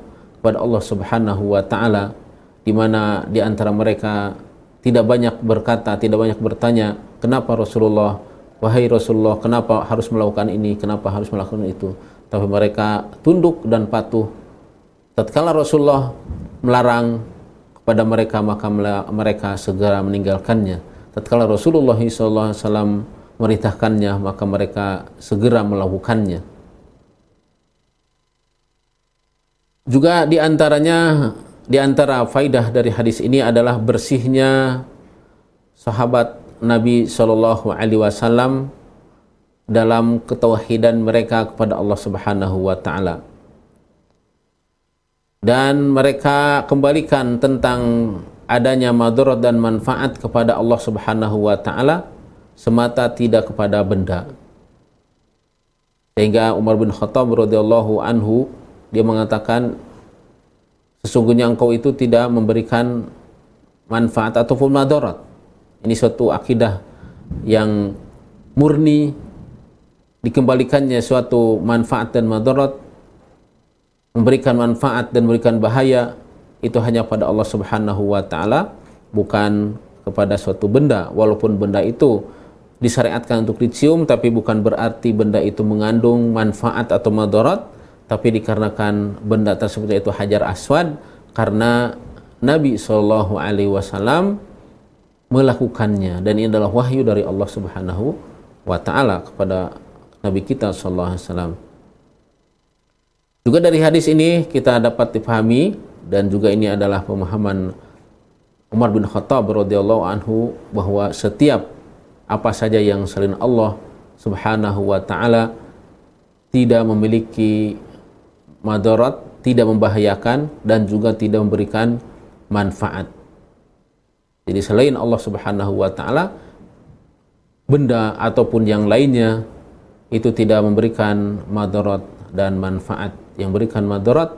kepada Allah Subhanahu wa taala di mana di antara mereka tidak banyak berkata, tidak banyak bertanya, kenapa Rasulullah, wahai Rasulullah, kenapa harus melakukan ini, kenapa harus melakukan itu. Tapi mereka tunduk dan patuh. Tatkala Rasulullah melarang kepada mereka, maka mereka segera meninggalkannya. Tatkala Rasulullah SAW merintahkannya, maka mereka segera melakukannya. Juga di antaranya di antara faidah dari hadis ini adalah bersihnya sahabat Nabi Shallallahu Alaihi Wasallam dalam ketauhidan mereka kepada Allah Subhanahu Wa Taala. Dan mereka kembalikan tentang adanya madarat dan manfaat kepada Allah Subhanahu Wa Taala semata tidak kepada benda. Sehingga Umar bin Khattab radhiyallahu anhu dia mengatakan sesungguhnya engkau itu tidak memberikan manfaat ataupun madarat. Ini suatu akidah yang murni dikembalikannya suatu manfaat dan madarat. Memberikan manfaat dan memberikan bahaya itu hanya pada Allah Subhanahu wa taala bukan kepada suatu benda. Walaupun benda itu disyariatkan untuk dicium tapi bukan berarti benda itu mengandung manfaat atau madarat tapi dikarenakan benda tersebut yaitu hajar aswad karena Nabi Shallallahu Alaihi Wasallam melakukannya dan ini adalah wahyu dari Allah Subhanahu wa taala kepada Nabi kita Shallallahu Alaihi Wasallam. Juga dari hadis ini kita dapat dipahami dan juga ini adalah pemahaman Umar bin Khattab radhiyallahu anhu bahwa setiap apa saja yang selain Allah Subhanahu wa taala tidak memiliki madarat, tidak membahayakan dan juga tidak memberikan manfaat. Jadi selain Allah Subhanahu wa taala benda ataupun yang lainnya itu tidak memberikan madarat dan manfaat. Yang berikan madarat,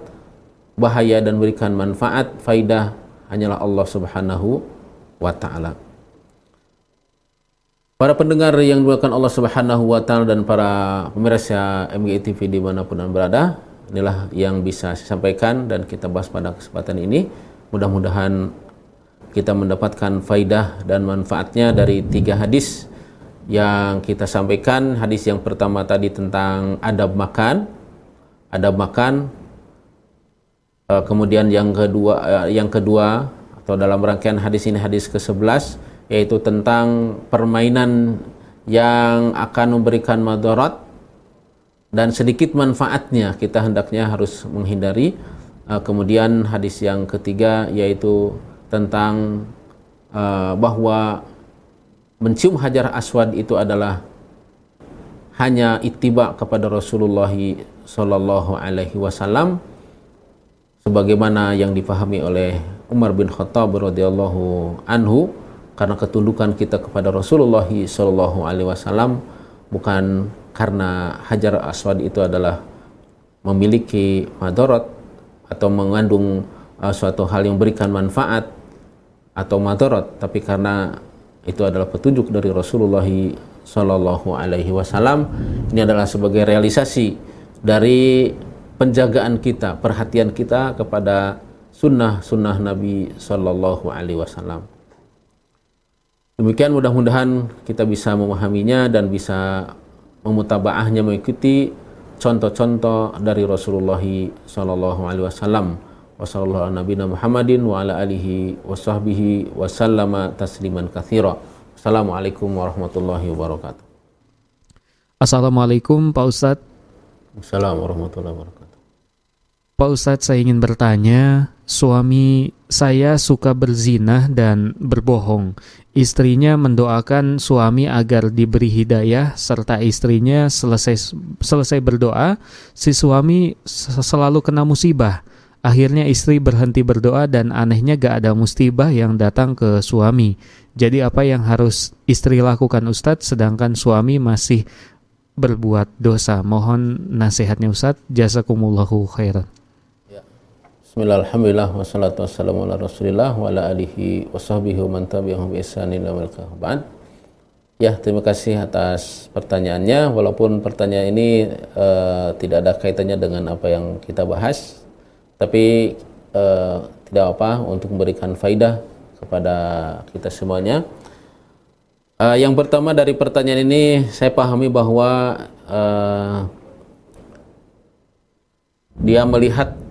bahaya dan berikan manfaat, faidah hanyalah Allah Subhanahu wa taala. Para pendengar yang dimuliakan Allah Subhanahu wa taala dan para pemirsa MGI TV di mana pun anda berada, inilah yang bisa saya sampaikan dan kita bahas pada kesempatan ini. Mudah-mudahan kita mendapatkan faidah dan manfaatnya dari tiga hadis yang kita sampaikan. Hadis yang pertama tadi tentang adab makan, adab makan. Eh, kemudian yang kedua, eh, yang kedua atau dalam rangkaian hadis ini hadis ke-11 yaitu tentang permainan yang akan memberikan madarat dan sedikit manfaatnya kita hendaknya harus menghindari uh, kemudian hadis yang ketiga yaitu tentang uh, bahwa mencium hajar aswad itu adalah hanya ittiba kepada Rasulullah sallallahu alaihi wasallam sebagaimana yang dipahami oleh Umar bin Khattab radhiyallahu anhu karena ketundukan kita kepada Rasulullah sallallahu alaihi wasallam bukan karena hajar aswad itu adalah memiliki madorot atau mengandung uh, suatu hal yang berikan manfaat atau madorot. Tapi karena itu adalah petunjuk dari Rasulullah Shallallahu Alaihi Wasallam ini adalah sebagai realisasi dari penjagaan kita perhatian kita kepada sunnah sunnah Nabi Shallallahu Alaihi Wasallam. Demikian mudah-mudahan kita bisa memahaminya dan bisa memutabaahnya mengikuti contoh-contoh dari Rasulullah sallallahu alaihi wasallam wa sallallahu nabiyina Muhammadin wa ala alihi wa sahbihi wa sallama tasliman katsira. Assalamualaikum warahmatullahi wabarakatuh. Assalamualaikum Pak Ustadz. Assalamualaikum warahmatullahi wabarakatuh. Pak Ustadz saya ingin bertanya, suami saya suka berzinah dan berbohong. Istrinya mendoakan suami agar diberi hidayah serta istrinya selesai selesai berdoa, si suami selalu kena musibah. Akhirnya istri berhenti berdoa dan anehnya gak ada musibah yang datang ke suami. Jadi apa yang harus istri lakukan Ustadz sedangkan suami masih berbuat dosa? Mohon nasihatnya Ustadz. Jazakumullahu khairan. Bismillahirrahmanirrahim. Wassalatu wassalamu ala. Ya, terima kasih atas pertanyaannya. Walaupun pertanyaan ini uh, tidak ada kaitannya dengan apa yang kita bahas, tapi uh, tidak apa untuk memberikan faidah kepada kita semuanya. Uh, yang pertama dari pertanyaan ini saya pahami bahwa uh, dia melihat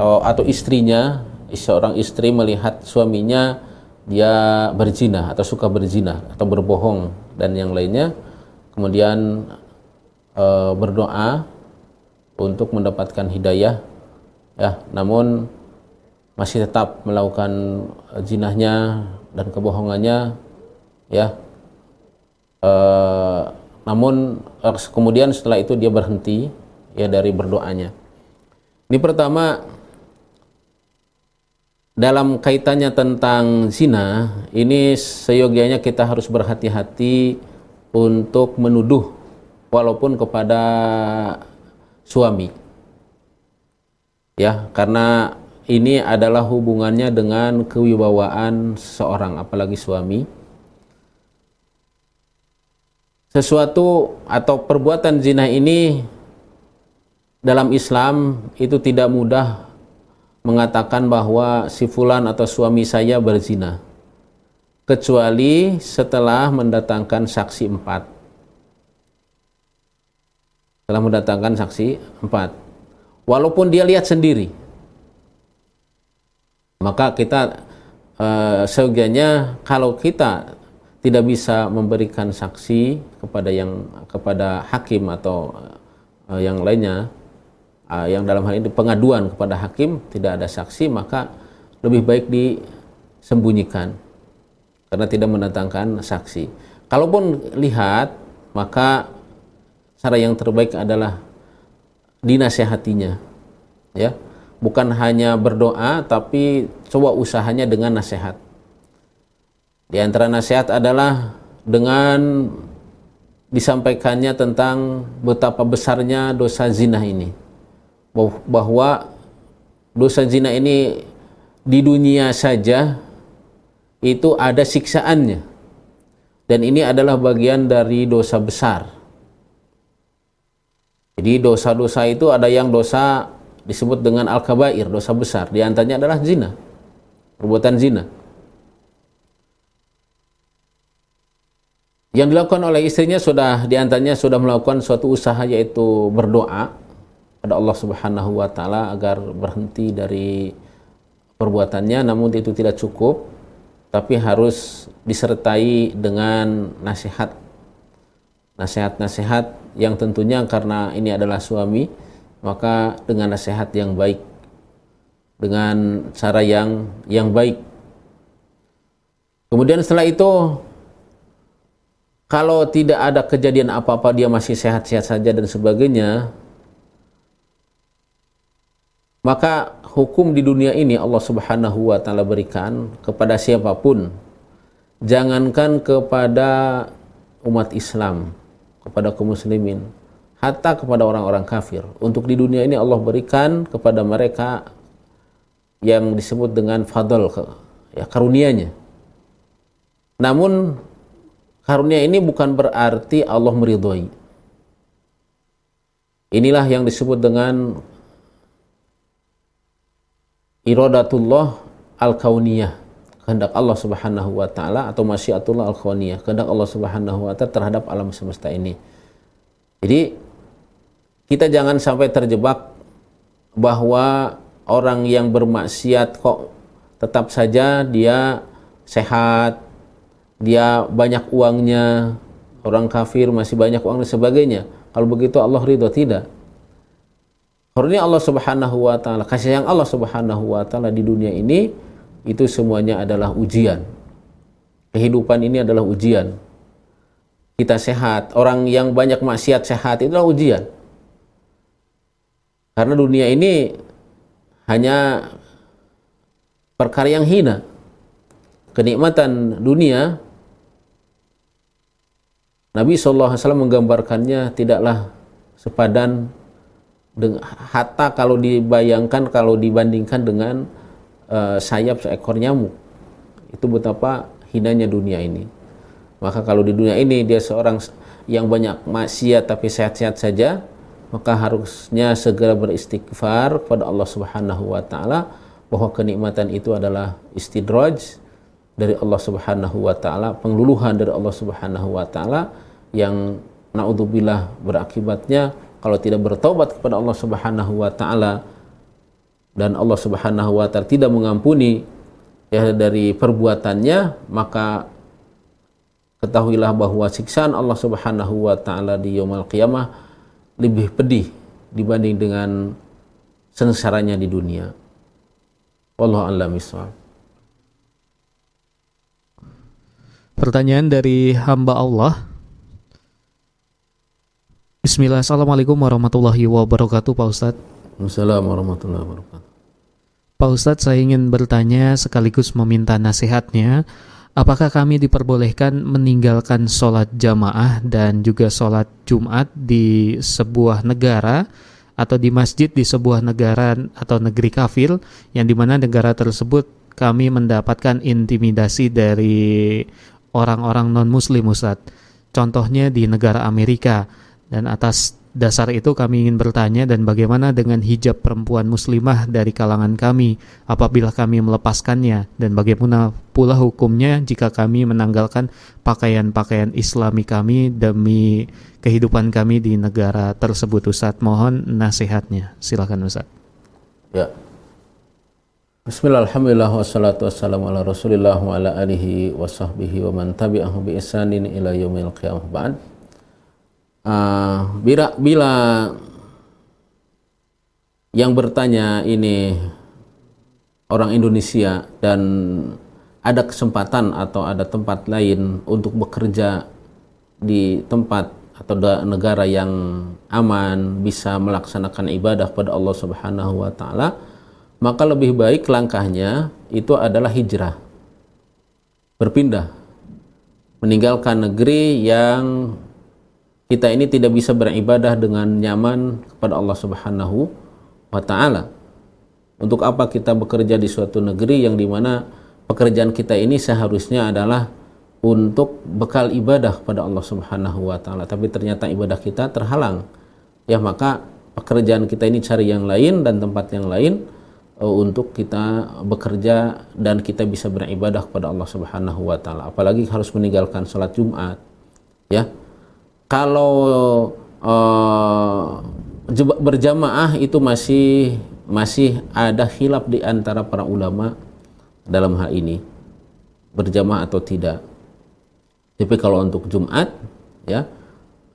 atau, istrinya seorang istri melihat suaminya dia berzina atau suka berzina atau berbohong dan yang lainnya kemudian e, berdoa untuk mendapatkan hidayah ya. Namun masih tetap melakukan zinahnya dan kebohongannya ya. E, namun kemudian setelah itu dia berhenti ya dari berdoanya. Ini pertama dalam kaitannya tentang zina, ini seyogianya kita harus berhati-hati untuk menuduh walaupun kepada suami. Ya, karena ini adalah hubungannya dengan kewibawaan seseorang apalagi suami. Sesuatu atau perbuatan zina ini dalam Islam itu tidak mudah mengatakan bahwa si fulan atau suami saya berzina. Kecuali setelah mendatangkan saksi empat. Setelah mendatangkan saksi empat. Walaupun dia lihat sendiri. Maka kita seyogianya kalau kita tidak bisa memberikan saksi kepada yang kepada hakim atau uh, yang lainnya uh, yang dalam hal ini pengaduan kepada hakim tidak ada saksi maka lebih baik disembunyikan karena tidak mendatangkan saksi. Kalaupun lihat maka cara yang terbaik adalah dinasehatinya ya. Bukan hanya berdoa tapi coba usahanya dengan nasihat. Di antara nasihat adalah dengan disampaikannya tentang betapa besarnya dosa zina ini bahwa dosa zina ini di dunia saja itu ada siksaannya. Dan ini adalah bagian dari dosa besar. Jadi dosa-dosa itu ada yang dosa disebut dengan al-kabair dosa besar. Di antaranya adalah zina perbuatan zina. Yang dilakukan oleh istrinya sudah di antaranya sudah melakukan suatu usaha yaitu berdoa pada Allah Subhanahu wa taala agar berhenti dari perbuatannya. Namun itu tidak cukup tapi harus disertai dengan nasihat. Nasihat-nasihat yang tentunya karena ini adalah suami maka dengan nasihat yang baik dengan cara yang yang baik. Kemudian setelah itu kalau tidak ada kejadian apa-apa dia masih sehat-sehat saja dan sebagainya maka hukum di dunia ini Allah Subhanahu wa taala berikan kepada siapa pun. Jangankan kepada umat Islam, kepada kaum muslimin, hatta kepada orang-orang kafir. Untuk di dunia ini Allah berikan kepada mereka yang disebut dengan fadl ya karunianya. Namun karunia ini bukan berarti Allah meridhoi. Inilah yang disebut dengan iradatullah al-kauniyah kehendak Allah Subhanahu wa taala atau masyiatullah al-kauniyah kehendak Allah Subhanahu wa taala terhadap alam semesta ini. Jadi kita jangan sampai terjebak bahwa orang yang bermaksiat kok tetap saja dia sehat, dia banyak uangnya, orang kafir masih banyak uang dan sebagainya. Kalau begitu Allah ridho tidak. Karunia Allah Subhanahu wa taala, kasih sayang Allah Subhanahu wa taala di dunia ini itu semuanya adalah ujian. Kehidupan ini adalah ujian. Kita sehat, orang yang banyak maksiat sehat itu adalah ujian. Karena dunia ini hanya perkara yang hina. Kenikmatan dunia Nabi SAW menggambarkannya tidaklah sepadan hatta kalau dibayangkan kalau dibandingkan dengan uh, sayap seekor nyamuk. Itu betapa hinanya dunia ini. Maka kalau di dunia ini dia seorang yang banyak maksiat tapi sehat-sehat saja maka harusnya segera beristighfar kepada Allah Subhanahu wa taala bahwa kenikmatan itu adalah istidraj dari Allah Subhanahu wa taala, pengluluhan dari Allah Subhanahu wa taala yang naudzubillah berakibatnya kalau tidak bertobat kepada Allah Subhanahu wa taala dan Allah Subhanahu wa taala tidak mengampuni ya dari perbuatannya maka ketahuilah bahwa siksaan Allah Subhanahu wa taala di yaumul qiyamah lebih pedih dibanding dengan sengsaranya di dunia. Wallahu a'lam Pertanyaan dari hamba Allah Bismillah, Assalamualaikum warahmatullahi wabarakatuh Pak Ustadz. Assalamualaikum warahmatullahi wabarakatuh. Pak Ustadz, saya ingin bertanya sekaligus meminta nasihatnya. Apakah kami diperbolehkan meninggalkan sholat jamaah dan juga sholat Jumat di sebuah negara atau di masjid di sebuah negara atau negeri kafir yang di mana negara tersebut kami mendapatkan intimidasi dari orang-orang non-muslim Ustadz. Contohnya di negara Amerika dan atas dasar itu kami ingin bertanya dan bagaimana dengan hijab perempuan muslimah dari kalangan kami? Apabila kami melepaskannya dan bagaimana pula hukumnya jika kami menanggalkan pakaian-pakaian islami kami demi kehidupan kami di negara tersebut Ustaz? Mohon nasihatnya. Silakan Ustaz. Ya. Bismillah, alhamdulillah, wassalatu wassalamu uh, bila bila yang bertanya ini orang Indonesia dan ada kesempatan atau ada tempat lain untuk bekerja di tempat atau negara yang aman bisa melaksanakan ibadah pada Allah Subhanahu wa taala maka lebih baik langkahnya itu adalah hijrah. Berpindah. Meninggalkan negeri yang kita ini tidak bisa beribadah dengan nyaman kepada Allah Subhanahu wa taala. Untuk apa kita bekerja di suatu negeri yang di mana pekerjaan kita ini seharusnya adalah untuk bekal ibadah pada Allah Subhanahu wa taala, tapi ternyata ibadah kita terhalang. Ya, maka pekerjaan kita ini cari yang lain dan tempat yang lain uh, untuk kita bekerja dan kita bisa beribadah kepada Allah Subhanahu wa taala. Apalagi harus meninggalkan sholat Jumat. Ya, kalau uh, berjamaah itu masih masih ada khilaf di antara para ulama dalam hal ini berjamaah atau tidak. Tapi kalau untuk Jumat ya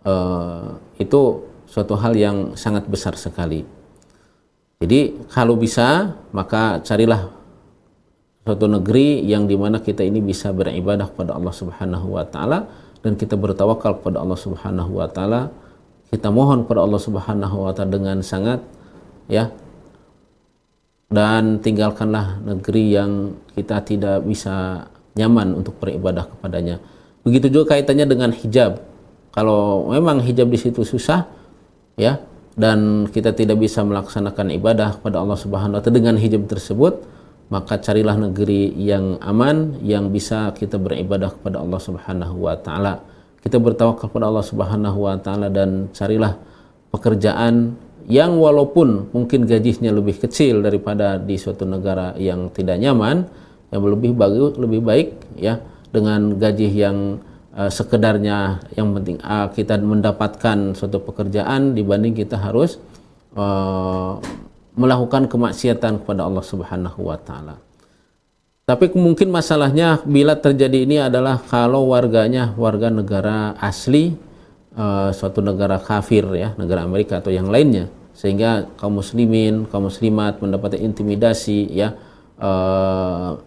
uh, itu suatu hal yang sangat besar sekali. Jadi kalau bisa maka carilah suatu negeri yang di mana kita ini bisa beribadah kepada Allah Subhanahu Wa Taala dan kita bertawakal kepada Allah Subhanahu wa taala. Kita mohon kepada Allah Subhanahu wa taala dengan sangat ya. Dan tinggalkanlah negeri yang kita tidak bisa nyaman untuk beribadah kepadanya. Begitu juga kaitannya dengan hijab. Kalau memang hijab di situ susah ya dan kita tidak bisa melaksanakan ibadah kepada Allah Subhanahu wa taala dengan hijab tersebut maka carilah negeri yang aman yang bisa kita beribadah kepada Allah Subhanahu wa taala. Kita bertawakal kepada Allah Subhanahu wa taala dan carilah pekerjaan yang walaupun mungkin gajinya lebih kecil daripada di suatu negara yang tidak nyaman yang lebih bagus lebih baik ya dengan gaji yang uh, sekedarnya. Yang penting uh, kita mendapatkan suatu pekerjaan dibanding kita harus uh, melakukan kemaksiatan kepada Allah Subhanahu wa taala. Tapi mungkin masalahnya bila terjadi ini adalah kalau warganya warga negara asli uh, suatu negara kafir ya, negara Amerika atau yang lainnya sehingga kaum muslimin, kaum muslimat mendapatkan intimidasi ya uh,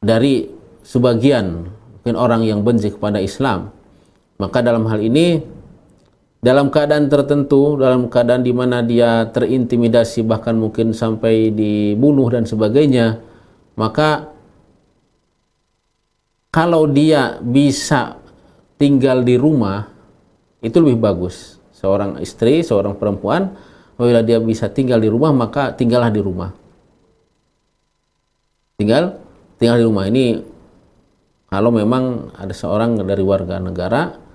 dari sebagian mungkin orang yang benci kepada Islam maka dalam hal ini dalam keadaan tertentu dalam keadaan di mana dia terintimidasi bahkan mungkin sampai dibunuh dan sebagainya maka kalau dia bisa tinggal di rumah itu lebih bagus. Seorang istri seorang perempuan apabila dia bisa tinggal di rumah maka tinggallah di rumah. Tinggal tinggal di rumah. Ini kalau memang ada seorang dari warga negara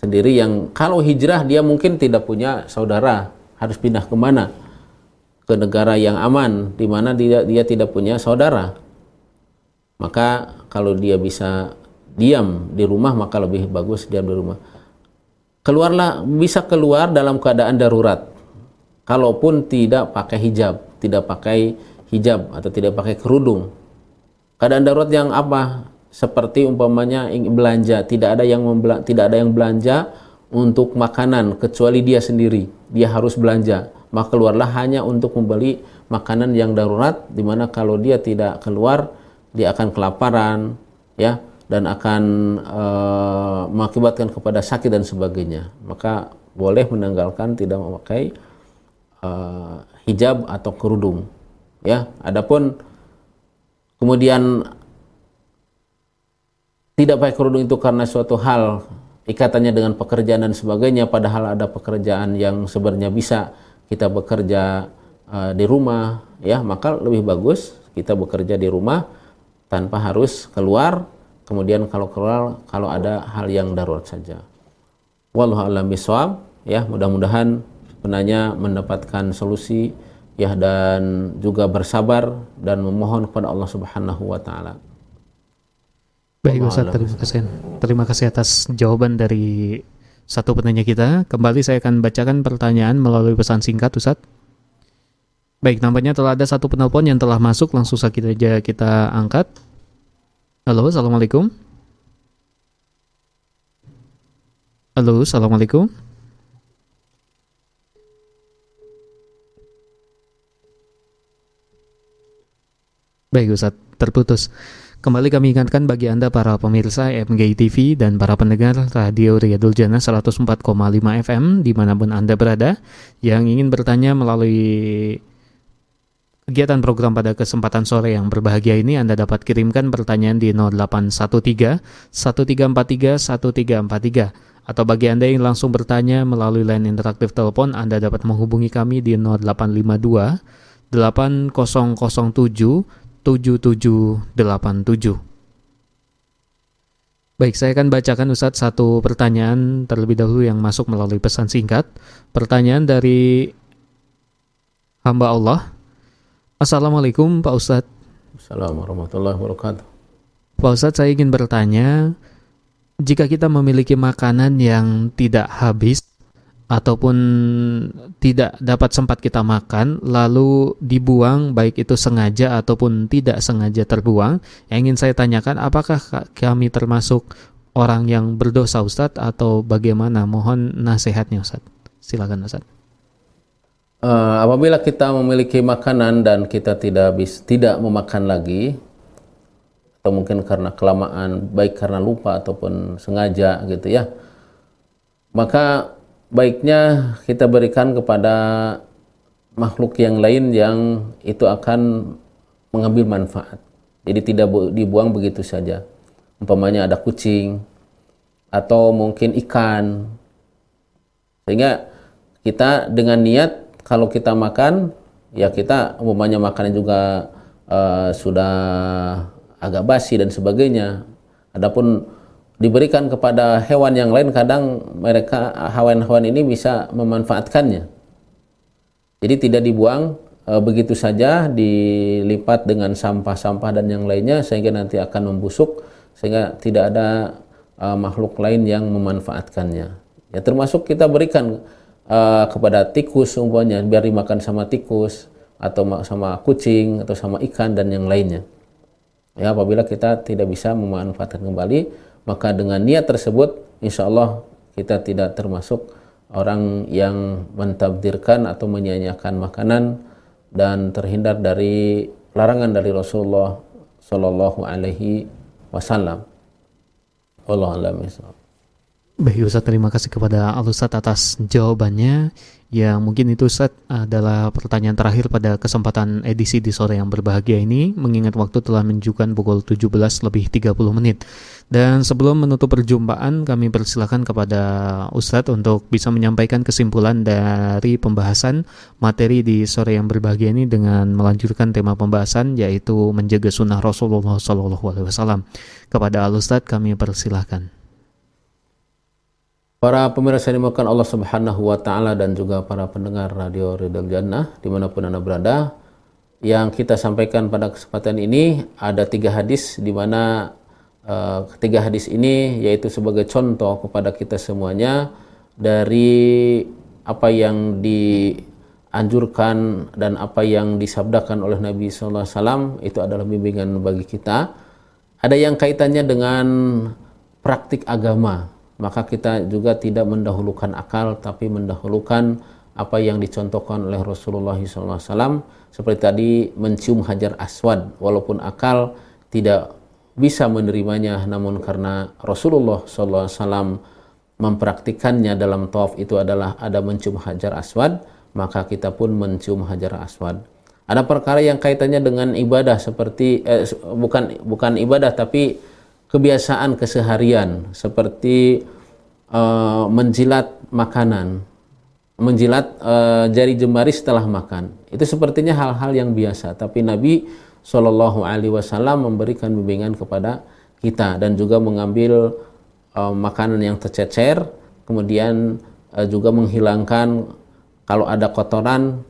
sendiri yang kalau hijrah dia mungkin tidak punya saudara harus pindah ke mana? Ke negara yang aman di mana dia dia tidak punya saudara. Maka kalau dia bisa diam di rumah maka lebih bagus diam di rumah. Keluarlah bisa keluar dalam keadaan darurat. Kalaupun tidak pakai hijab tidak pakai hijab atau tidak pakai kerudung. Keadaan darurat yang apa seperti umpamanya belanja tidak ada yang tidak ada yang belanja untuk makanan kecuali dia sendiri. Dia harus belanja. Maka keluarlah hanya untuk membeli makanan yang darurat di mana kalau dia tidak keluar dia akan kelaparan ya dan akan uh, mengakibatkan kepada sakit dan sebagainya. Maka boleh menanggalkan tidak memakai uh, hijab atau kerudung ya. Adapun kemudian tidak pakai kerudung itu karena suatu hal ikatannya dengan pekerjaan dan sebagainya padahal ada pekerjaan yang sebenarnya bisa kita bekerja uh, di rumah ya. Maka lebih bagus kita bekerja di rumah tanpa harus keluar. Kemudian kalau keluar kalau ada hal yang darurat saja. Wallahu a'lam bishawab ya. Mudah-mudahan penanya mendapatkan solusi ya dan juga bersabar dan memohon kepada Allah Subhanahu wa taala Baik Ustaz, terima kasih. Terima kasih atas jawaban dari satu penanya kita. Kembali saya akan bacakan pertanyaan melalui pesan singkat Ustaz. Baik, nampaknya telah ada satu penelpon yang telah masuk, langsung saja kita, kita angkat. Halo, Assalamualaikum. Halo, Assalamualaikum. Baik Ustaz, terputus. Kembali kami ingatkan bagi Anda para pemirsa MGI TV dan para pendengar Radio Riyadul Jannah 104,5 FM di mana pun Anda berada yang ingin bertanya melalui kegiatan program pada kesempatan sore yang berbahagia ini Anda dapat kirimkan pertanyaan di 0813 1343 1343 atau bagi Anda yang langsung bertanya melalui line interaktif telepon Anda dapat menghubungi kami di 0852 8007 7787. Baik, saya akan bacakan Ustadz satu pertanyaan terlebih dahulu yang masuk melalui pesan singkat. Pertanyaan dari hamba Allah. Assalamualaikum Pak Ustadz. Assalamualaikum warahmatullahi wabarakatuh. Pak Ustadz, saya ingin bertanya, jika kita memiliki makanan yang tidak habis, ataupun tidak dapat sempat kita makan lalu dibuang baik itu sengaja ataupun tidak sengaja terbuang yang ingin saya tanyakan apakah kami termasuk orang yang berdosa Ustadz? Atau bagaimana? Mohon nasihatnya Ustadz. Silakan Ustadz. Uh, apabila kita memiliki makanan dan kita tidak bis, tidak memakan lagi atau mungkin karena kelamaan baik karena lupa ataupun sengaja gitu ya maka baiknya kita berikan kepada makhluk yang lain yang itu akan mengambil manfaat. Jadi tidak dibuang begitu saja. Umpamanya ada kucing, atau mungkin ikan. Sehingga kita dengan niat kalau kita makan ya kita umumnya makannya juga uh, sudah agak basi dan sebagainya. Adapun diberikan kepada hewan yang lain kadang mereka hewan-hewan ini bisa memanfaatkannya. Jadi tidak dibuang e, begitu saja dilipat dengan sampah-sampah dan yang lainnya sehingga nanti akan membusuk sehingga tidak ada e, makhluk lain yang memanfaatkannya. Ya termasuk kita berikan e, kepada tikus umpamanya biar dimakan sama tikus atau sama kucing atau sama ikan dan yang lainnya. Ya apabila kita tidak bisa memanfaatkan kembali maka dengan niat tersebut insya Allah kita tidak termasuk orang yang mentabdirkan atau menyanyiakan makanan dan terhindar dari larangan dari Rasulullah Shallallahu Alaihi Wasallam. Allah alam Baik Ustaz, terima kasih kepada Al Ustaz atas jawabannya. Ya mungkin itu Ustaz adalah pertanyaan terakhir pada kesempatan edisi di sore yang berbahagia ini mengingat waktu telah menunjukkan pukul 17 lebih 30 menit. Dan sebelum menutup perjumpaan kami persilahkan kepada Ustadz untuk bisa menyampaikan kesimpulan dari pembahasan materi di sore yang berbahagia ini dengan melanjutkan tema pembahasan yaitu menjaga sunnah Rasulullah SAW. Kepada Al Ustadz kami persilahkan. Para pemirsa yang dimakan Allah Subhanahu wa taala dan juga para pendengar Radio Ridal Jannah di mana pun Anda berada, yang kita sampaikan pada kesempatan ini ada tiga hadis di mana uh, ketiga hadis ini yaitu sebagai contoh kepada kita semuanya dari apa yang dianjurkan dan apa yang disabdakan oleh Nabi Wasallam itu adalah bimbingan bagi kita. Ada yang kaitannya dengan praktik agama maka kita juga tidak mendahulukan akal tapi mendahulukan apa yang dicontohkan oleh Rasulullah SAW seperti tadi mencium hajar aswad walaupun akal tidak bisa menerimanya namun karena Rasulullah SAW mempraktikannya dalam tawaf itu adalah ada mencium hajar aswad maka kita pun mencium hajar aswad. Ada perkara yang kaitannya dengan ibadah seperti eh, bukan bukan ibadah tapi kebiasaan keseharian seperti uh, menjilat makanan, menjilat uh, jari jemari setelah makan. Itu sepertinya hal-hal yang biasa, tapi Nabi Shallallahu Alaihi Wasallam memberikan bimbingan kepada kita dan juga mengambil uh, makanan yang tercecer, kemudian uh, juga menghilangkan kalau ada kotoran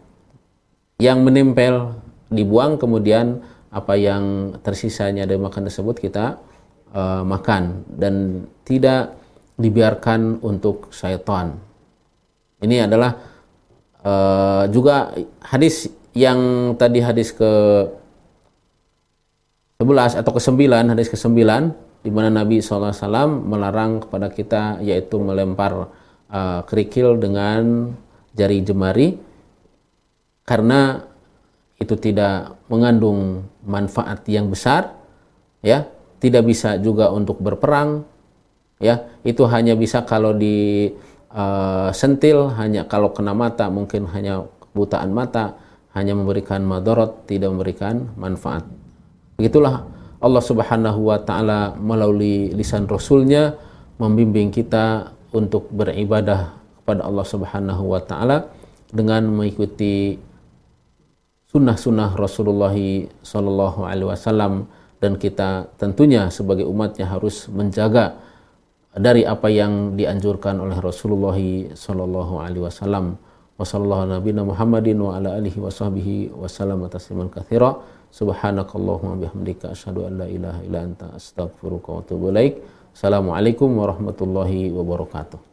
yang menempel dibuang kemudian apa yang tersisanya dari makan tersebut kita uh, makan dan tidak dibiarkan untuk syaitan. Ini adalah uh, juga hadis yang tadi hadis ke 11 atau ke 9, hadis ke 9 di mana Nabi SAW melarang kepada kita yaitu melempar uh, kerikil dengan jari jemari karena itu tidak mengandung manfaat yang besar ya tidak bisa juga untuk berperang ya. Itu hanya bisa kalau di uh, sentil hanya kalau kena mata mungkin hanya butaan mata hanya memberikan madorot tidak memberikan manfaat. Begitulah Allah Subhanahu wa taala melalui lisan rasulnya membimbing kita untuk beribadah kepada Allah Subhanahu wa taala dengan mengikuti sunnah-sunnah Rasulullah Sallallahu Alaihi Wasallam dan kita tentunya sebagai umatnya harus menjaga dari apa yang dianjurkan oleh Rasulullah sallallahu alaihi wasallam. Wa sallallahu nabiyana Muhammadin wa ala alihi wa sahbihi tasliman katsira. Subhanakallahumma bihamdika asyhadu an la ilaha illa anta astaghfiruka wa atubu ilaik. Assalamualaikum warahmatullahi wabarakatuh